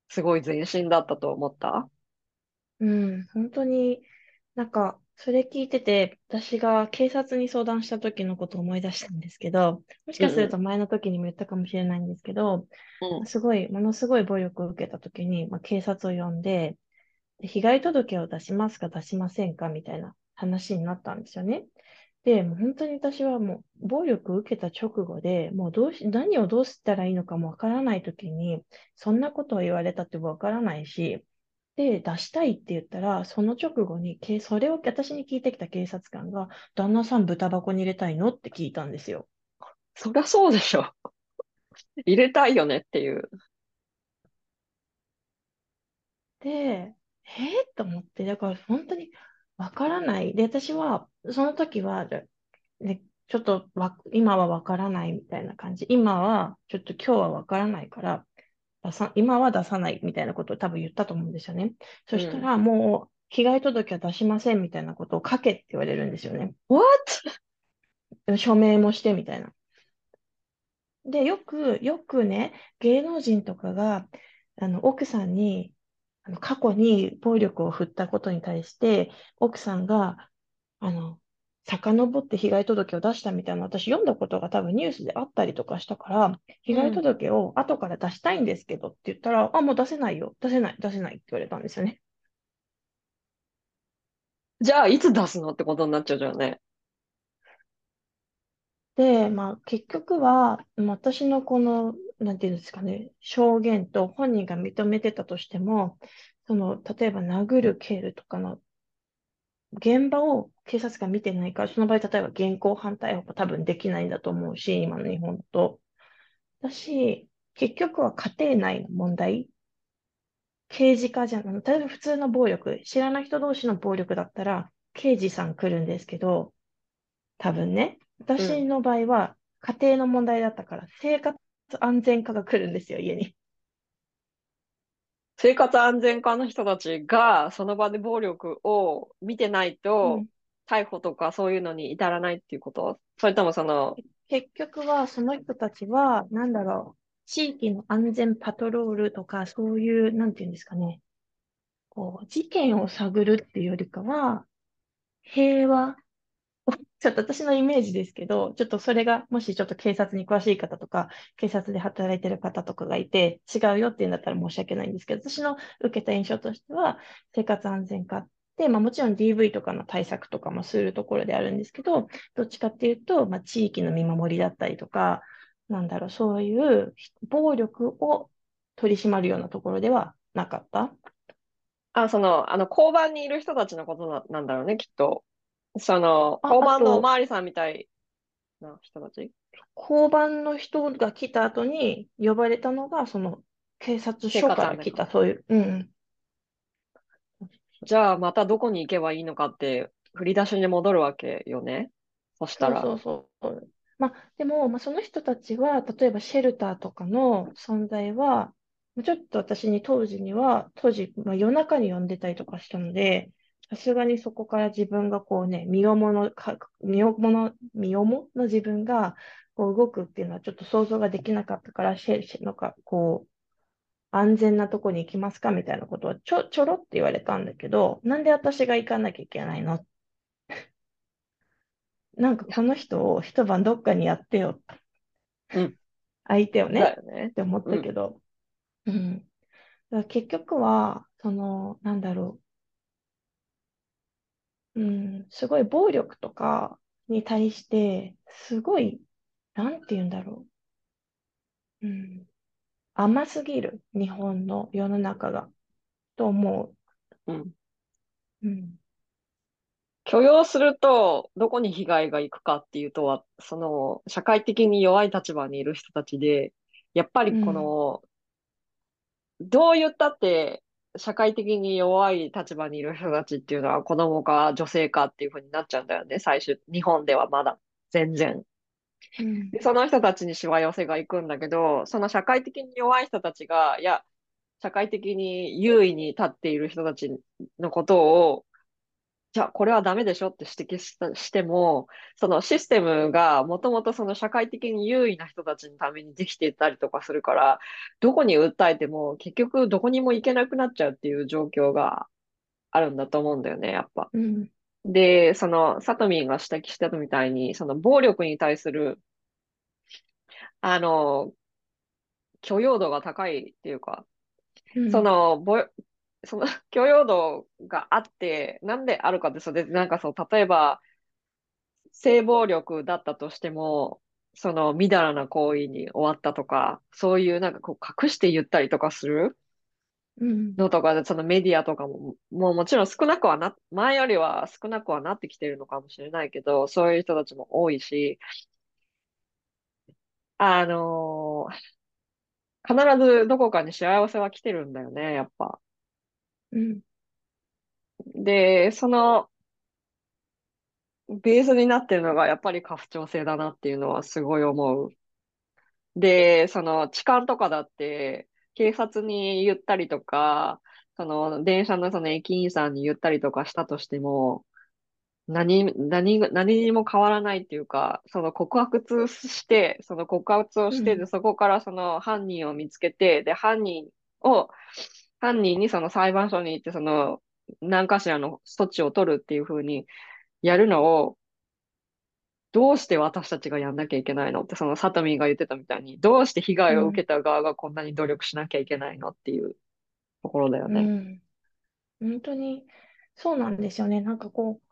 すごい前進だったと思った？うん、本当になんか、それ聞いてて、私が警察に相談した時のことを思い出したんですけど、もしかすると前の時にも言ったかもしれないんですけど、うん、すごい、ものすごい暴力を受けた時に、まあ、警察を呼んで、被害届を出しますか出しませんかみたいな話になったんですよね。で、もう本当に私はもう暴力を受けた直後で、もうどうし、何をどうしたらいいのかもわからない時に、そんなことを言われたってわからないし、で、出したいって言ったら、その直後に、それを私に聞いてきた警察官が、旦那さん豚箱に入れたいの？って聞いたんですよ。そりゃそうでしょ。入れたいよねっていう。で、えー、と思って、だから本当にわからない。で、私は、その時は、ね、ちょっとわ、今はわからないみたいな感じ。今は、ちょっと今日はわからないから、出さ、今は出さないみたいなことを多分言ったと思うんですよね。そしたら、もう、被害届は出しませんみたいなことを書けって言われるんですよね。What? 署名もしてみたいな。で、よく、よくね、芸能人とかが、あの、奥さんに、あの過去に暴力を振ったことに対して、奥さんが、あの、遡って被害届を出したみたいな、私読んだことが多分ニュースであったりとかしたから、被害届を後から出したいんですけどって言ったら、うん、あ、もう出せないよ。出せない、出せないって言われたんですよね。じゃあ、いつ出すのってことになっちゃうじゃんね。で、まあ、結局は、私のこの、なんていうんですかね、証言と本人が認めてたとしても、その、例えば殴る、蹴るとかの現場を警察が見てないから、その場合、例えば現行犯逮捕も多分できないんだと思うし、今の日本だと。だし、結局は家庭内の問題。刑事課じゃん。例えば普通の暴力、知らない人同士の暴力だったら、刑事さん来るんですけど、多分ね、私の場合は家庭の問題だったから、生活安全課が来るんですよ、家に。生活安全課の人たちがその場で暴力を見てないと、うん逮捕とかそういうのに至らないっていうこと？それともその、結局は、その人たちは、なんだろう、地域の安全パトロールとか、そういう、なんていうんですかね、こう、事件を探るっていうよりかは、平和ちょっと私のイメージですけど、ちょっとそれが、もしちょっと警察に詳しい方とか、警察で働いてる方とかがいて、違うよっていうんだったら申し訳ないんですけど、私の受けた印象としては、生活安全課って、まあもちろん DV とかの対策とかもするところであるんですけど、どっちかっていうと、まあ地域の見守りだったりとか、なんだろう、そういう暴力を取り締まるようなところではなかった？あ、その、あの、交番にいる人たちのことななんだろうね、きっと。その、あ交番のおまわりさんみたいな人たち？交番の人が来た後に呼ばれたのが、その警察署から来た、そういう、うん。じゃあまたどこに行けばいいのかって振り出しに戻るわけよね。そしたら。そうそうそう。まあ、でも、まあ、その人たちは、例えばシェルターとかの存在は、ちょっと私に当時には、当時、まあ、夜中に呼んでたりとかしたので、さすがにそこから自分がこうね、身重のか、身重の、身重の自分がこう動くっていうのはちょっと想像ができなかったから、シェシェなんかこう、安全なとこに行きますか？みたいなことはちょ、ちょろって言われたんだけど、なんで私が行かなきゃいけないの？なんかこの人を一晩どっかにやってよ。うん相手をねねっ。て思ったけど、うん。結局は、その、なんだろう。うん、すごい暴力とかに対して、すごい、なんて言うんだろう。うん、甘すぎる、日本の世の中が、と思うん。う。うん、許容すると、どこに被害が行くかっていうとは、その、社会的に弱い立場にいる人たちで、やっぱりこの、どう言ったって、社会的に弱い立場にいる人たちっていうのは子供か女性かっていう風になっちゃうんだよね、最終。日本ではまだ。全然。うん、でその人たちにしわ寄せが行くんだけど、その社会的に弱い人たちが、いや、社会的に優位に立っている人たちのことを、じゃあこれはダメでしょって指摘したしても、そのシステムがもともとその社会的に優位な人たちのためにできていたりとかするから、どこに訴えても結局どこにも行けなくなっちゃうっていう状況があるんだと思うんだよね、やっぱ。うん、で、その、サトミンが指摘したみたいに、その暴力に対する、あの、許容度が高いっていうか、うん。その、ぼ、その 許容度があって、なんであるかって、それで、なんかそう、例えば、性暴力だったとしても、その、みだらな行為に終わったとか、そういうなんかこう、隠して言ったりとかするうん、のとかで、そのメディアとかも、もうもちろん少なくはな、前よりは少なくはなってきてるのかもしれないけど、そういう人たちも多いし、あのー必ずどこかに幸せは来てるんだよね、やっぱ。うん、で、その、ベースになってるのがやっぱり家父長制だなっていうのはすごい思う。で、その痴漢とかだって、警察に言ったりとか、その電車のその駅員さんに言ったりとかしたとしても、何、何、何にも変わらないっていうか、その告発して、その告発をして、うん。で、そこからその犯人を見つけて、で、犯人を、犯人にその裁判所に行って、その何かしらの措置を取るっていう風にやるのを、どうして私たちがやんなきゃいけないのって、そのサトミンが言ってたみたいに、どうして被害を受けた側がこんなに努力しなきゃいけないのっていうところだよね。ん、本当にそうなんですよね。なんかこう、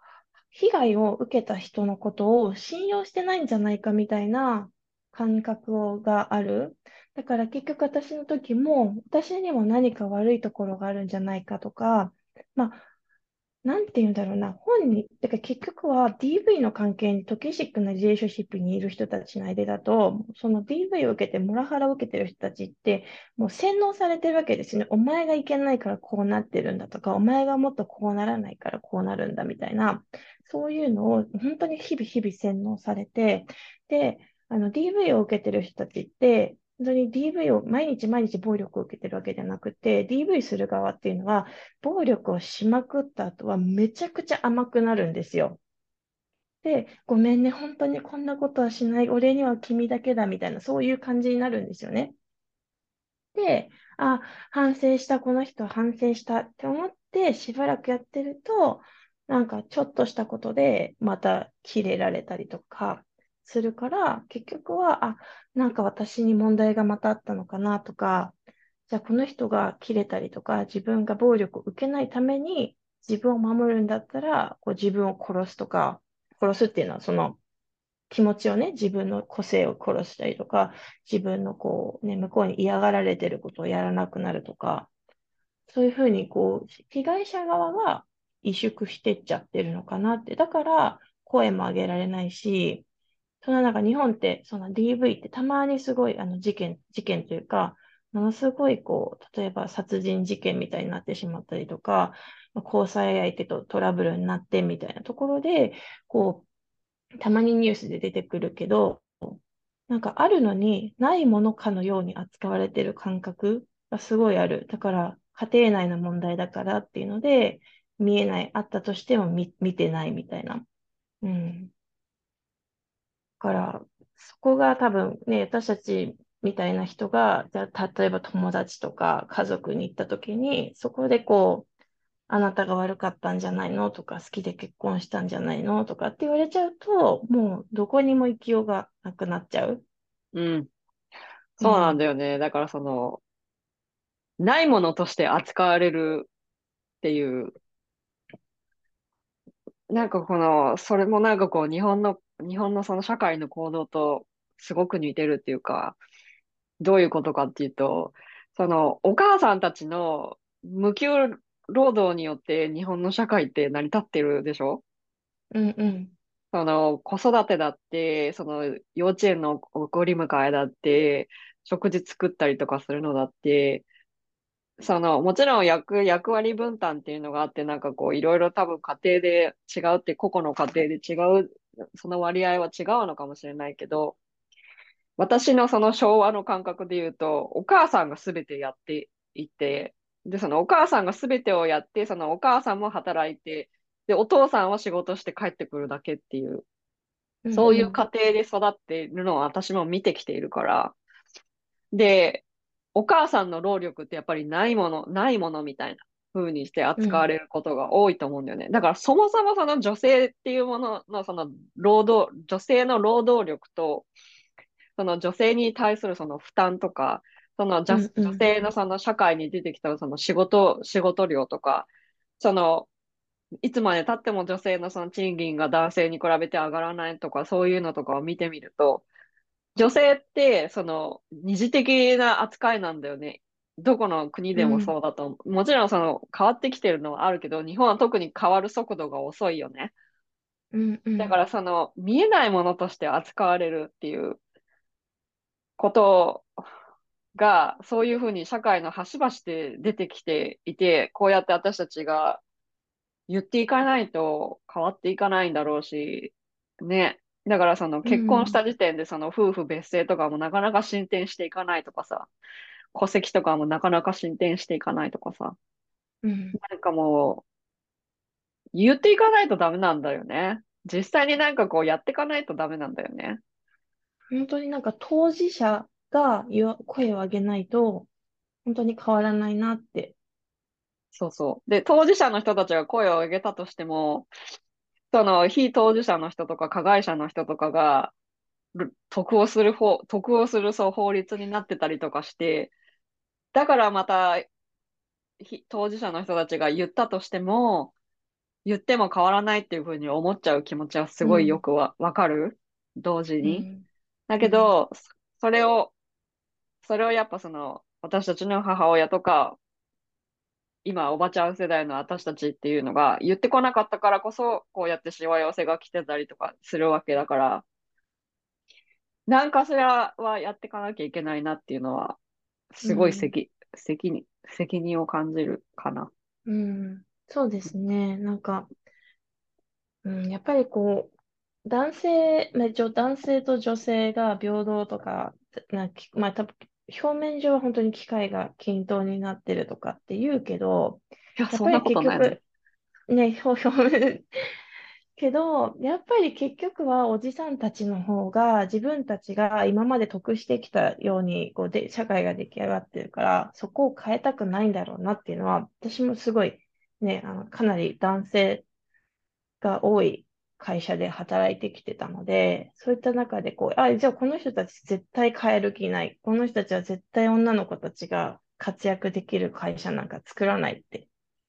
被害を受けた人のことを信用してないんじゃないかみたいな感覚がある。だから結局私の時も、私にも何か悪いところがあるんじゃないかとか、まあ、なんて言うんだろうな、本に、だから結局は DV の関係にトキシックなリレーションシップにいる人たちの間だと、その DV を受けて、モラハラを受けてる人たちって、もう洗脳されてるわけですね。お前がいけないからこうなってるんだとか、お前がもっとこうならないからこうなるんだみたいな、そういうのを本当に日々日々洗脳されて、で、あの DV を受けてる人たちって、本当に DV を毎日毎日暴力を受けてるわけじゃなくて、DV する側っていうのは、暴力をしまくった後はめちゃくちゃ甘くなるんですよ。で、ごめんね、本当にこんなことはしない、俺には君だけだみたいな、そういう感じになるんですよね。で、あ、反省した、この人反省したって思って、しばらくやってると、なんかちょっとしたことでまたキレられたりとか、するから、結局は、あ、なんか私に問題がまたあったのかなとか、じゃあこの人が切れたりとか、自分が暴力を受けないために自分を守るんだったら、こう自分を殺すとか、殺すっていうのはその気持ちをね、自分の個性を殺したりとか、自分のこうね、向こうに嫌がられてることをやらなくなるとか、そういうふうにこう、被害者側が萎縮してっちゃってるのかなって。だから声も上げられないし、そのなんか日本って、その DV ってたまにすごいあの事件、事件というか、ものすごいこう、例えば殺人事件みたいになってしまったりとか、交際相手とトラブルになってみたいなところで、こう、たまにニュースで出てくるけど、なんかあるのにないものかのように扱われてる感覚がすごいある。だから、家庭内の問題だからっていうので、見えない、あったとしても見見てないみたいな。うん。から、そこが多分ね、私たちみたいな人が、じゃあ例えば友達とか家族に行った時に、そこでこう、あなたが悪かったんじゃないのとか、好きで結婚したんじゃないのとかって言われちゃうと、もうどこにも行きようがなくなっちゃう。うん。そうなんだよね。うん、だからその、ないものとして扱われるっていうなんかこの、それもなんかこう、日本の、日本のその社会の行動とすごく似てるっていうか、どういうことかっていうと、その、お母さんたちの無給労働によって日本の社会って成り立ってるでしょ？うんうん。その、子育てだって、その、幼稚園の送り迎えだって、食事作ったりとかするのだって、その、もちろん役、役割分担っていうのがあって、なんかこう、いろいろ多分家庭で違うって、個々の家庭で違う、その割合は違うのかもしれないけど、私のその昭和の感覚で言うと、お母さんが全てやっていて、で、そのお母さんが全てをやって、そのお母さんも働いて、で、お父さんは仕事して帰ってくるだけっていう、そういう家庭で育っているのを私も見てきているから、で、お母さんの労力ってやっぱりないもの、ないものみたいな風にして扱われることが多いと思うんだよね。うん、だからそもそもその女性っていうもののその労働、女性の労働力と、その女性に対するその負担とか、その女,、女性のその社会に出てきたその仕事、仕事量とか、その、いつまで経っても女性のその賃金が男性に比べて上がらないとか、そういうのとかを見てみると、女性って、その、二次的な扱いなんだよね。どこの国でもそうだと。うん、もちろんその変わってきてるのはあるけど、日本は特に変わる速度が遅いよね。うんうん、だからその見えないものとして扱われるっていうことが、そういうふうに社会の端々で出てきていて、こうやって私たちが言っていかないと変わっていかないんだろうし、ね。だからその結婚した時点でその夫婦別姓とかもなかなか進展していかないとかさ、戸籍とかもなかなか進展していかないとかさ、うん、なんかもう、言っていかないとダメなんだよね。実際になんかこうやっていかないとダメなんだよね。本当になんか当事者が声を上げないと、本当に変わらないなって。そうそう。で、当事者の人たちが声を上げたとしても、その非当事者の人とか加害者の人とかが、得をする法、得をするそう法律になってたりとかして、だからまた、当事者の人たちが言ったとしても、言っても変わらないっていうふうに思っちゃう気持ちはすごいよくわ、わかる？同時に。うん、だけど、それを、それをやっぱその、私たちの母親とか、今おばちゃん世代の私たちっていうのが言ってこなかったからこそ、こうやってしわ寄せが来てたりとかするわけだから、何かしらはやっていかなきゃいけないなっていうのは、すごい責,、うん、責任責任を感じるかな。うん、そうですね。なんか、うん、やっぱりこう、男性、まあ、男性と女性が平等とか、なまあ、多分表面上は本当に機会が均等になってるとかって言うけど、や、やっぱり結局、ね、表面、けど、やっぱり結局はおじさんたちの方が自分たちが今まで得してきたようにこうで社会が出来上がってるから、そこを変えたくないんだろうなっていうのは、私もすごいね、あのかなり男性が多い会社で働いてきてたので、そういった中でこう、あ、じゃあこの人たち絶対変える気ない。この人たちは絶対女の子たちが活躍できる会社なんか作らないって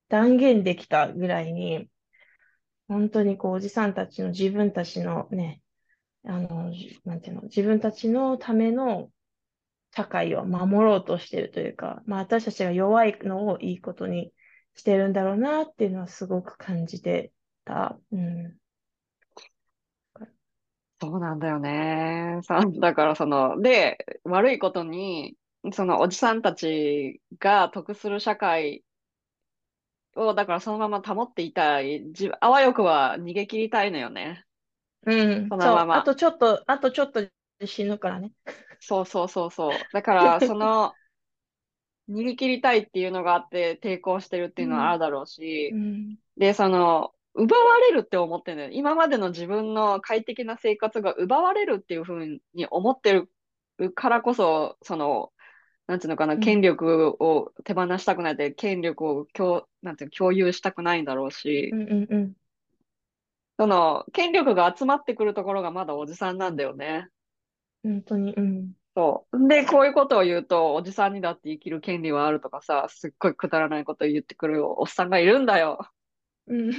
断言できたぐらいに、本当にこう、おじさんたちの自分たちのね、あの、なんていうの、自分たちのための社会を守ろうとしてるというか、まあ私たちが弱いのをいいことにしてるんだろうなっていうのはすごく感じてた。うん。そうなんだよね。さ、だからその、で、悪いことに、そのおじさんたちが得する社会を、だからそのまま保っていたい、じあわよくは逃げ切りたいのよね。うん、そのまま。あとちょっと、あとちょっと死ぬからね。そうそうそうそう。だから、その、逃げ切りたいっていうのがあって抵抗してるっていうのはあるだろうし、うん、で、その、奪われるって思ってる今までの自分の快適な生活が奪われるっていうふうに思ってるからこそ、その、なんていうのかな、権力を手放したくないで、権力を共なんていう共有したくないんだろうし、うんうんうん、その、権力が集まってくるところがまだおじさんなんだよね。本当に、うん。そう。で、こういうことを言うと、おじさんにだって生きる権利はあるとかさ、すっごいくだらないことを言ってくるおっさんがいるんだよ。うん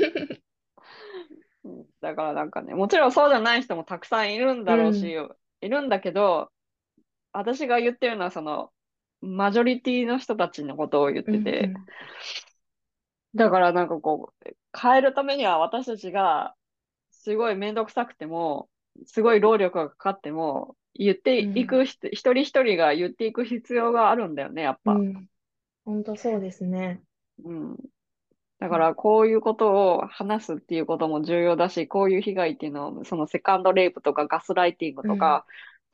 だからなんかね、もちろんそうじゃない人もたくさんいるんだろうし、うん、いるんだけど、私が言ってるのはその、マジョリティの人たちのことを言ってて、うんうん、だからなんかこう、変えるためには私たちが、すごいめんどくさくても、すごい労力がかかっても、言っていく、うん、一人一人が言っていく必要があるんだよね、やっぱ。うん、本当そうですね。うん。だからこういうことを話すっていうことも重要だし、こういう被害っていうのを、そのセカンドレイプとかガスライティングとか、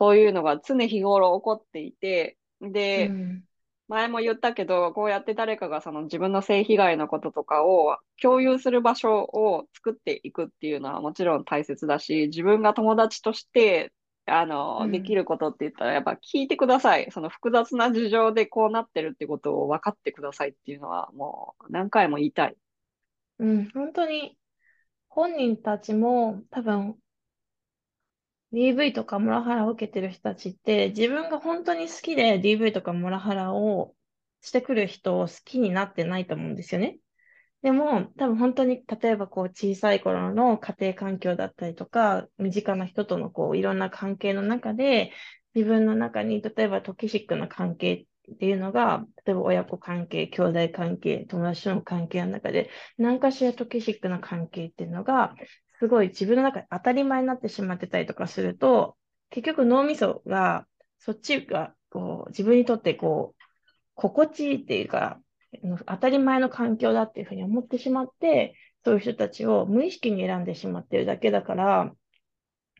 うん、そういうのが常日頃起こっていて、で、うん、前も言ったけど、こうやって誰かがその自分の性被害のこととかを共有する場所を作っていくっていうのはもちろん大切だし、自分が友達としてあの、うん、できることって言ったら、やっぱ聞いてください。その複雑な事情でこうなってるってことを分かってくださいっていうのは、もう何回も言いたい。うん、本当に、本人たちも多分、DV とかモラハラを受けてる人たちって、自分が本当に好きで DV とかモラハラをしてくる人を好きになってないと思うんですよね。でも、多分本当に、例えばこう小さい頃の家庭環境だったりとか、身近な人とのこういろんな関係の中で、自分の中に、例えばトキシックな関係っていうのが、例えば親子関係、兄弟関係、友達との関係の中で、何かしらトキシックな関係っていうのが、すごい自分の中で当たり前になってしまってたりとかすると、結局脳みそが、そっちがこう自分にとってこう、心地いいっていうか、当たり前の環境だっていうふうに思ってしまって、そういう人たちを無意識に選んでしまってるだけだから、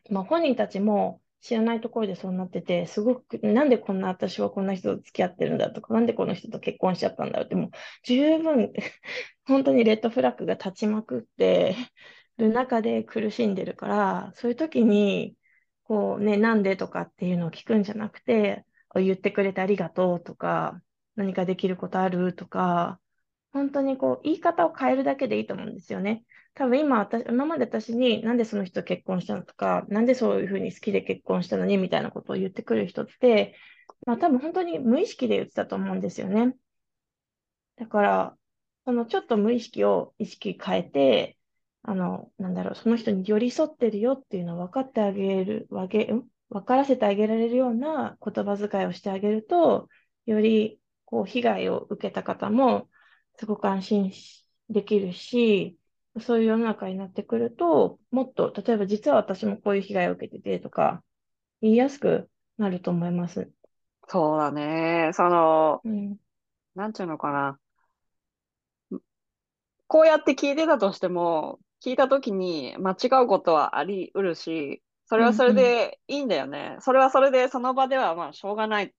まあ、本人たちも知らないところでそうなってて、すごく、なんでこんな私はこんな人と付き合ってるんだとか、なんでこの人と結婚しちゃったんだろうって、もう十分本当にレッドフラッグが立ちまくってる中で苦しんでるから、そういう時に、こうね、なんでとかっていうのを聞くんじゃなくて、言ってくれてありがとうとか、何かできることあるとか、本当にこう、言い方を変えるだけでいいと思うんですよね。多分今私、今まで私になんでその人結婚したのとか、なんでそういうふうに好きで結婚したのにみたいなことを言ってくる人って、まあ多分本当に無意識で言ってたと思うんですよね。だから、そのちょっと無意識を意識変えて、あの、なんだろう、その人に寄り添ってるよっていうのを分かってあげる、わけ、分からせてあげられるような言葉遣いをしてあげると、よりこう被害を受けた方も、すごく安心しできるし、そういう世の中になってくると、もっと、例えば実は私もこういう被害を受けててとか、言いやすくなると思います。そうだね。その、うん。なんていうのかな。こうやって聞いてたとしても、聞いたときに間違うことはあり得るし、それはそれでいいんだよね。それはそれでその場ではまあしょうがない。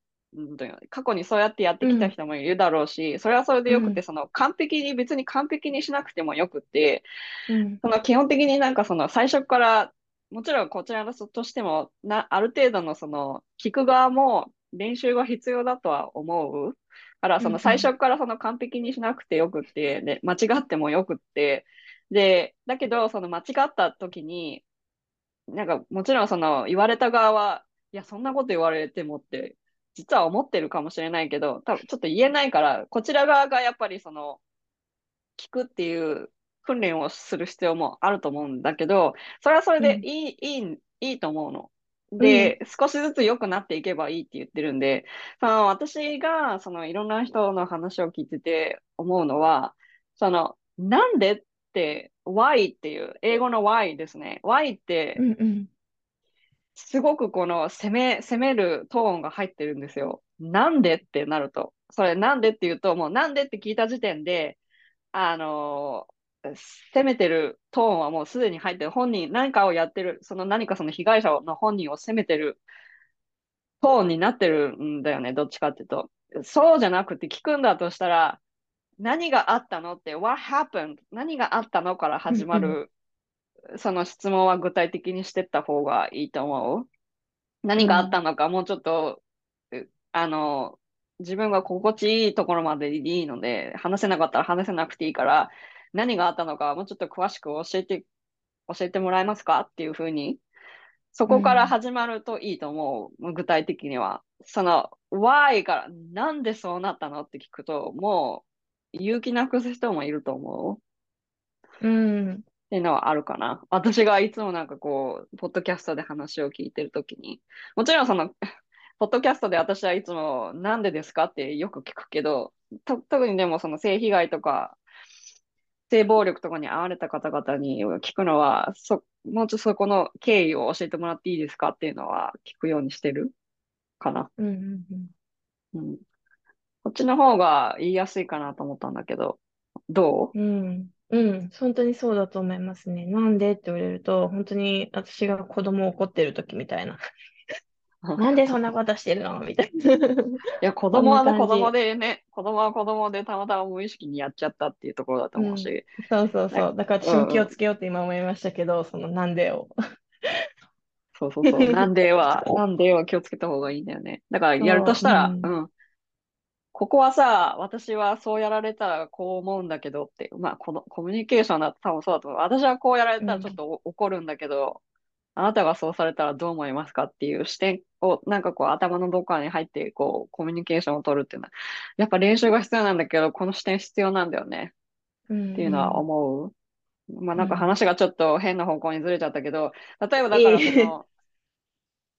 過去にそうやってやってきた人もいるだろうし、それはそれでよくて、うんその完璧に、別に完璧にしなくてもよくて、うん。その基本的になんかその最初から、もちろんこちらのとしても、な、ある程度のその聞く側も練習が必要だとは思う。から、その最初からその完璧にしなくてよくって、で、間違ってもよくって、で、だけど、その間違った時に、なんかもちろんその言われた側は、いや、そんなこと言われてもって、実は思ってるかもしれないけど、多分ちょっと言えないから、こちら側がやっぱりその、聞くっていう訓練をする必要もあると思うんだけど、それはそれでいい、いい、いいと思うの。で、少しずつ良くなっていけばいいって言ってるんで、その私がそのいろんな人の話を聞いてて思うのは、そのなんでって、why っていう、英語の why ですね。why って、すごくこの攻め、攻めるトーンが入ってるんですよ。なんでってなると。それなんでって言うと、もうなんでって聞いた時点で、あのー攻めてるトーンはもうすでに入ってる。本人、何かをやってる、その何かその被害者の本人を責めてるトーンになってるんだよね。どっちかっていうと。そうじゃなくて聞くんだとしたら、何があったのって、what happened? 何があったのから始まる、その質問は具体的にしてった方がいいと思う？何があったのか、もうちょっと、うあの、自分が心地いいところまででいいので、話せなかったら話せなくていいから、何があったのか、もうちょっと詳しく教えて、教えてもらえますかっていうふうに、そこから始まるといいと思う。具体的には。その、why から、なんでそうなったのって聞くと、もう、勇気なくす人もいると思う。うん。っていうのはあるかな。私がいつもなんかこう、ポッドキャストで話を聞いてるときに、もちろんその、ポッドキャストで私はいつもなんでですかってよく聞くけど、と特にでもその性被害とか、性暴力とかに遭われた方々に聞くのは、そ、もうちょっとそこの経緯を教えてもらっていいですかっていうのは聞くようにしてるかな。うんうんうん。うん。こっちの方が言いやすいかなと思ったんだけど、どう？うん。うん。本当にそうだと思いますね。なんでって言われると、本当に私が子供を怒ってる時みたいな。なんでそんなことしてるのみたいな。いや、子供はね、子供でね、子供は子供でたまたま無意識にやっちゃったっていうところだと思うし、そうそうそう。だから私うんうんも気をつけようって今思いましたけど、そのなんでを。そうそうそう、なんでは、なんでは気をつけた方がいいんだよね。だからやるとしたら、そううん。ここはさ、私はそうやられたらこう思うんだけどって、まあ、このコミュニケーションだと多分そうだと思う。私はこうやられたらちょっとお怒るんだけど、あなたがそうされたらどう思いますかっていう視点を、なんかこう頭のどっかに入って、こう、コミュニケーションを取るっていうのは、やっぱ練習が必要なんだけど、この視点必要なんだよね。うんっていうのは思う。まあなんかうん話がちょっと変な方向にずれちゃったけど、例えばだからその、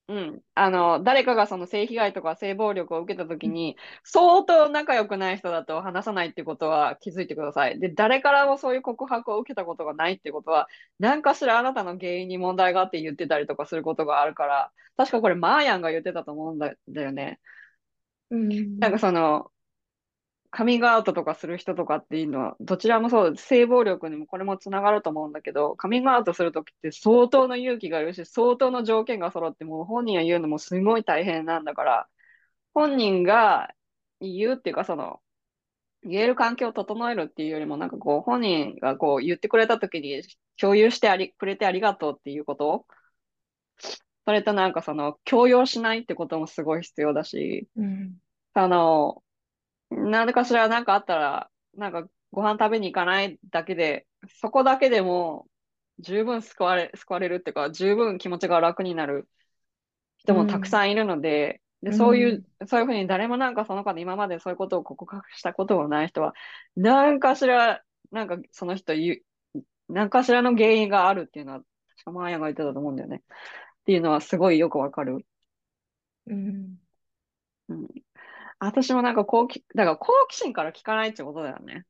うん、あの、誰かがその性被害とか性暴力を受けたときに、相当仲良くない人だと話さないってことは気づいてください。で、誰からもそういう告白を受けたことがないってことは、何かしらあなたの原因に問題があって言ってたりとかすることがあるから、確かこれマーヤンが言ってたと思うんだだよね。うんなんかその、カミングアウトとかする人とかっていうのは、どちらもそうです。性暴力にもこれもつながると思うんだけど、カミングアウトするときって相当の勇気がいるし、相当の条件が揃って、もう本人が言うのもすごい大変なんだから、本人が言うっていうか、その、言える環境を整えるっていうよりも、なんかこう、本人がこう言ってくれたときに共有してあり、くれてありがとうっていうことそれとなんかその、強要しないってこともすごい必要だし、うんあの、何かしらなんかあったら、なんかご飯食べに行かないだけで、そこだけでも十分救われ、救われるっていうか、十分気持ちが楽になる人もたくさんいるので、で、そういう、そういうふうに誰もなんかその方で今までそういうことを告白したことがない人は、何かしら、なんかその人言う、何かしらの原因があるっていうのは、確かマーヤが言ってたと思うんだよね。っていうのはすごいよくわかる。うん私もなんか好奇、だから好奇心から聞かないってことだよね。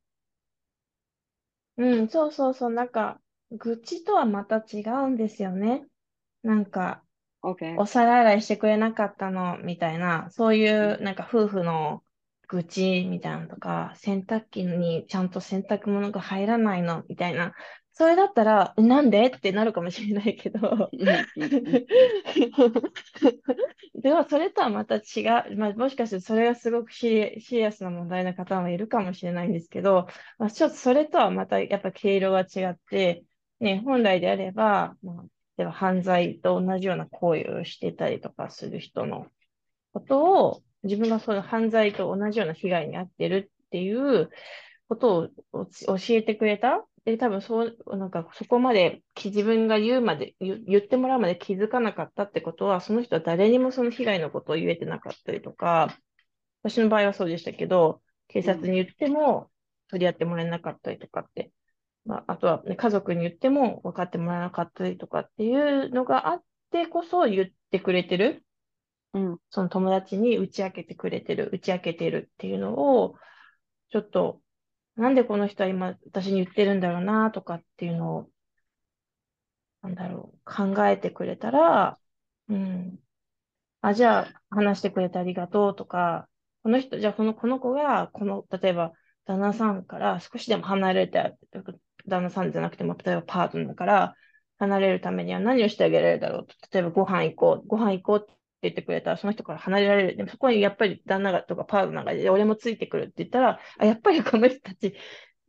うん、そうそうそう、なんか、愚痴とはまた違うんですよね。なんか、OK。お皿洗いしてくれなかったの、みたいな、そういうなんか夫婦の愚痴みたいなのとか、洗濯機にちゃんと洗濯物が入らないの、みたいな。それだったら、えなんで？ってなるかもしれないけど。でも、それとはまた違う。まあ、もしかしてそれがすごくシリ、シリアスな問題な方もいるかもしれないんですけど、まあ、ちょっとそれとはまたやっぱ毛色が違って、ね、本来であれば、まあ、では犯罪と同じような行為をしてたりとかする人のことを、自分がその犯罪と同じような被害に遭ってるっていうことを教えてくれた。で、多分そう、なんかそこまで自分が言うまで言、言ってもらうまで気づかなかったってことは、その人は誰にもその被害のことを言えてなかったりとか、私の場合はそうでしたけど、警うん、察に言っても取り合ってもらえなかったりとかって、まあ、あとは、ね、家族に言っても分かってもらえなかったりとかっていうのがあってこそ言ってくれてる。うん、その友達に打ち明けてくれてる、打ち明けてるっていうのを、ちょっと、なんでこの人は今私に言ってるんだろうなとかっていうのを、なんだろう、考えてくれたら、うん、あ、じゃあ話してくれてありがとうとか、この人、じゃあこの、この子が、この、例えば、旦那さんから少しでも離れて、旦那さんじゃなくても、例えばパートナーから離れるためには何をしてあげられるだろうと。例えばご飯行こう、ご飯行こうって言ってくれたら、その人から離れられる。でもそこにやっぱり旦那がとかパートナーがいて、俺もついてくるって言ったら、あ、やっぱりこの人たち、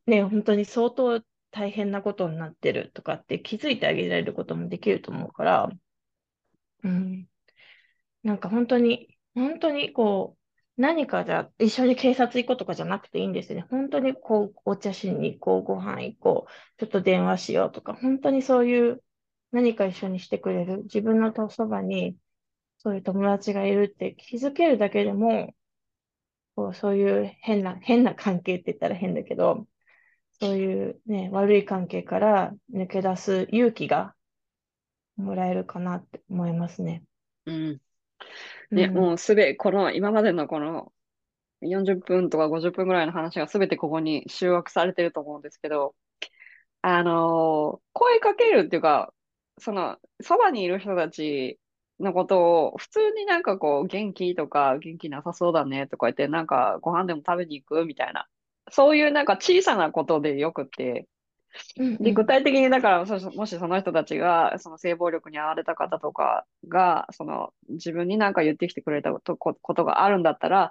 ね、本当に相当大変なことになってるとかって気づいてあげられることもできると思うから、うん。なんか本当に、本当にこう、何かじゃ、一緒に警察行こうとかじゃなくていいんですよね。本当にこう、お茶しに行こう、ご飯行こう、ちょっと電話しようとか、本当にそういう何か一緒にしてくれる、自分のそばにそういう友達がいるって気づけるだけでも、こうそういう変な、変な関係って言ったら変だけど、そういうね、悪い関係から抜け出す勇気がもらえるかなって思いますね。うん。ね、もうん。うすべ、この、今までのこの40分とか50分ぐらいの話がすべてここに集約されてると思うんですけど、あのー声かけるっていうか、その、そばにいる人たちのことを、普通になんかこう、元気とか、元気なさそうだねとか言って、なんかご飯でも食べに行くみたいな。そういうなんか小さなことでよくって、で、具。体的にだから、そもしその人たちが、その性暴力に遭われた方とかが、その自分に何か言ってきてくれたことがあるんだったら、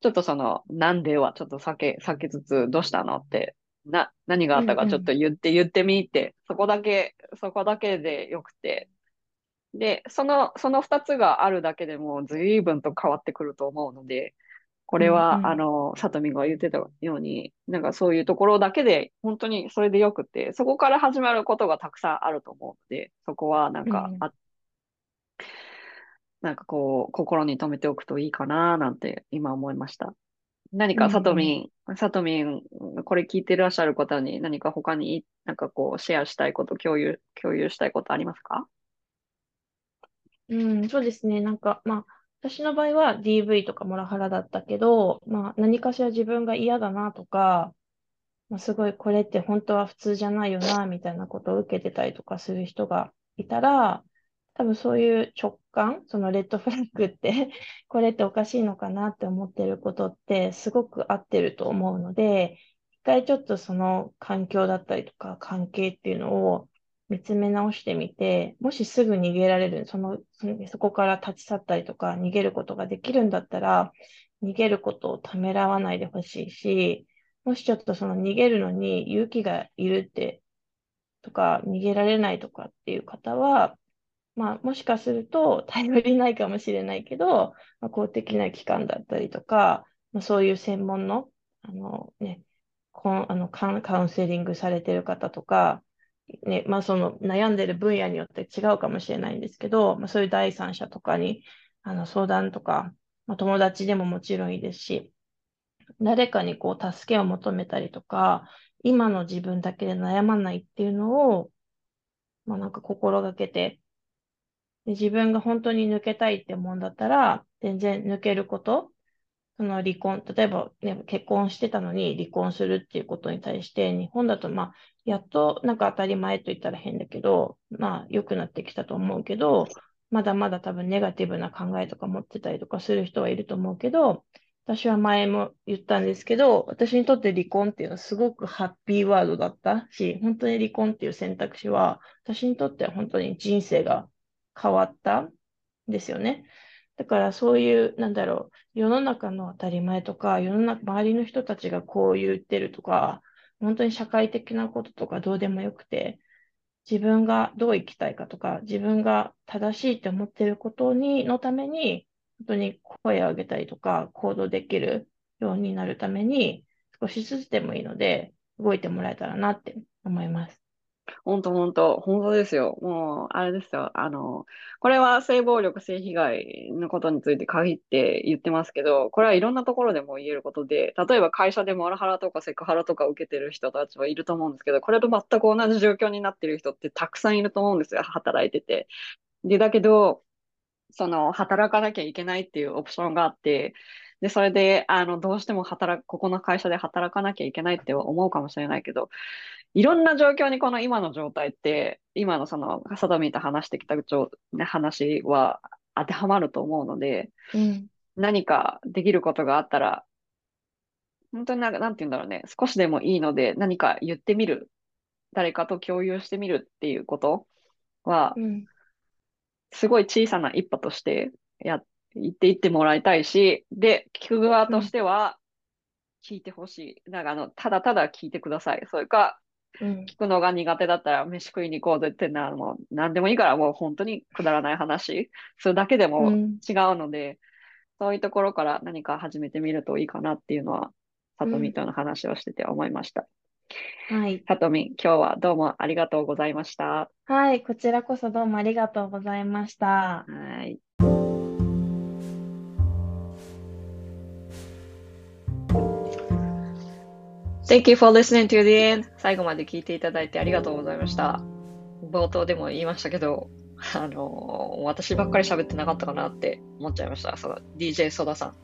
ちょっとその、なんではちょっと避け、避けつつ、どうしたのって、な、何があったかちょっ。と言って言ってみって、そこだけ、そこだけでよくて。で、その、その二つがあるだけでも随分と変わってくると思うので、こうれは、あんうん。の、さとみが言ってたように、なんかそういうところだけで、本当にそれでよくて、そこから始まることがたくさんあると思うので、そこはなんか、うん。あ、なんかこう、心に留めておくといいかな、なんて今思いました。何うかさとんみん、さとみん、これ聞いてらっしゃる方に何か他になんかこう、シェアしたいこと、共有、共有したいことありますか？うん。そうですね。なんか、まあ、私の場合は DV とかモラハラだったけど、まあ、何かしら自分が嫌だなとか、まあ、すごいこれって本当は普通じゃないよな、みたいなことを受けてたりとかする人がいたら、多分そういう直感、そのレッドフラッグって これっておかしいのかなって思ってることってすごく合ってると思うので、一回ちょっとその環境だったりとか関係っていうのを見つめ直してみて、もしすぐ逃げられる、その、そこから立ち去ったりとか逃げることができるんだったら、逃げることをためらわないでほしいし、もしちょっとその逃げるのに勇気がいるってとか、逃げられないとかっていう方は、まあ、もしかすると頼りないかもしれないけど、まあ、公的な機関だったりとか、まあ、そういう専門の、あのね、コンあのカウンセリングされてる方とか、ね、まあその悩んでる分野によって違うかもしれないんですけど、まあ、そういう第三者とかにあの相談とか、まあ、友達でももちろんいいですし、誰かにこう助けを求めたりとか、今の自分だけで悩まないっていうのを、まあなんか心がけて、で自分が本当に抜けたいって思うんだったら、全然抜けること。その離婚、例えば、ね、結婚してたのに離婚するっていうことに対して、日本だと、まあ、やっとなんか当たり前と言ったら変だけど、まあ、良くなってきたと思うけど、まだまだ多分ネガティブな考えとか持ってたりとかする人はいると思うけど、私は前も言ったんですけど、私にとって離婚っていうのはすごくハッピーワードだったし、本当に離婚っていう選択肢は、私にとっては本当に人生が変わったんですよね。だからそういう、なんだろう、世の中の当たり前とか、世の中、周りの人たちがこう言ってるとか、本当に社会的なこととかどうでもよくて、自分がどう生きたいかとか、自分が正しいって思ってることに、のために、本当に声を上げたりとか、行動できるようになるために、少しずつでもいいので、動いてもらえたらなって思います。本当本当、本当ですよ。もう、あれですよ。あの、これは性暴力、性被害のことについて限って言ってますけど、これはいろんなところでも言えることで、例えば会社でモラハラとかセクハラとか受けてる人たちはいると思うんですけど、これと全く同じ状況になってる人ってたくさんいると思うんですよ。働いてて。で、だけど、その、働かなきゃいけないっていうオプションがあって、で、それで、あの、どうしても働く、ここの会社で働かなきゃいけないって思うかもしれないけど、いろんな状況にこの今の状態って、今のその、サダミと話してきた話は当てはまると思うので、うん、何かできることがあったら、本当になんか、なんて言うんだろうね、少しでもいいので何か言ってみる、誰かと共有してみるっていうことは、うん、すごい小さな一歩としてや、言っていってもらいたいし、で、聞く側としては、聞いてほしい。なんかあの、ただただ聞いてください。それか、聞くのが苦手だったら飯食いに行こうぜってなもう何でもいいからもう本当にくだらない話するだけでも違うので、うん、そういうところから何か始めてみるといいかなっていうのは、さとみとの話をしてて思いました。うん、はい。さとみ、今日はどうもありがとうございました。はい、こちらこそどうもありがとうございました。はい。Thank you for listening to the end. 最後まで聞いていただいてありがとうございました。冒頭でも言いましたけど、あの、私ばっかり喋ってなかったかなって思っちゃいました。その DJ ソダさん。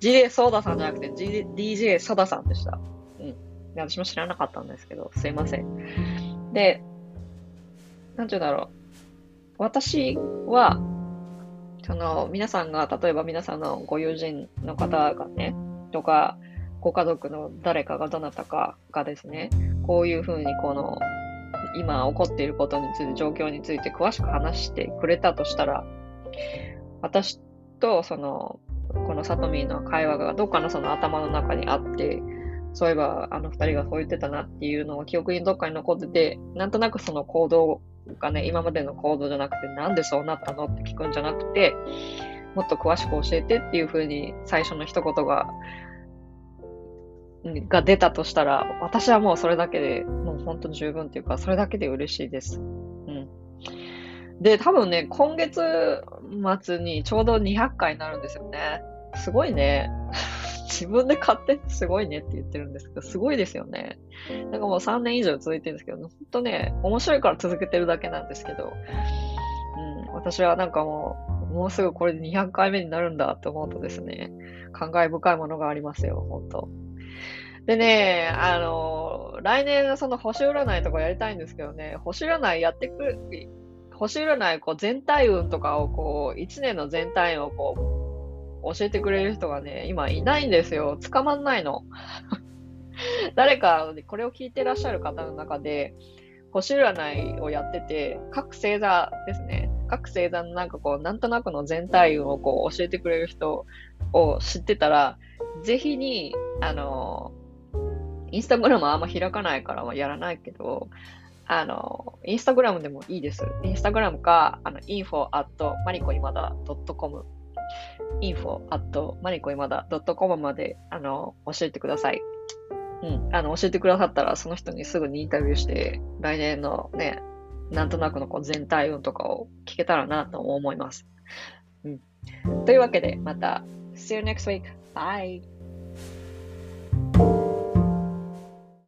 DJ ソダさんじゃなくて G DJ ソダさんでした。うん。私も知らなかったんですけど、すいません。で、なんて言うんだろう。私は、その、皆さんが、例えば皆さんのご友人の方がね、とか、ご家族の誰かがどなたかがですね、こういうふうにこの、今起こっていることについて、状況について詳しく話してくれたとしたら、私とその、このサトミーの会話がどっかのその頭の中にあって、そういえばあの二人がそう言ってたなっていうのを記憶にどっかに残ってて、なんとなくその行動がね、今までの行動じゃなくて、なんでそうなったのって聞くんじゃなくて、もっと詳しく教えてっていうふうに最初の一言がが出たとしたら、私はもうそれだけで、もう本当十分っていうか、それだけで嬉しいです。うん。で、多分ね、今月末にちょうど200回になるんですよね。すごいね。自分で買ってすごいねって言ってるんですけど、すごいですよね。なんかもう3年以上続いてるんですけど、本当ね、面白いから続けてるだけなんですけど、うん、私はなんかもう、もうすぐこれで200回目になるんだって思うとですね、感慨深いものがありますよ、本当でね、あの、来年のその星占いとかやりたいんですけどね、星占いやってくる、星占いこう全体運とかをこう、1年の全体運をこう、教えてくれる人がね、今いないんですよ。捕まんないの。誰か、これを聞いてらっしゃる方の中で、星占いをやってて、各星座ですね。各星座のなんかこう、なんとなくの全体運をこう教えてくれる人を知ってたら、ぜひに、あの、インスタグラムはあんま開かないからやらないけど、あの、インスタグラムでもいいです。インスタグラムか、あの、info at マリコ今だ .com info at マリコ今だ .com まで、あの、教えてください。うん。あの、教えてくださったら、その人にすぐにインタビューして、来年のね、なんとなくのこう全体運とかを聞けたらなと思います。うん。というわけで、また、See you next week. Bye!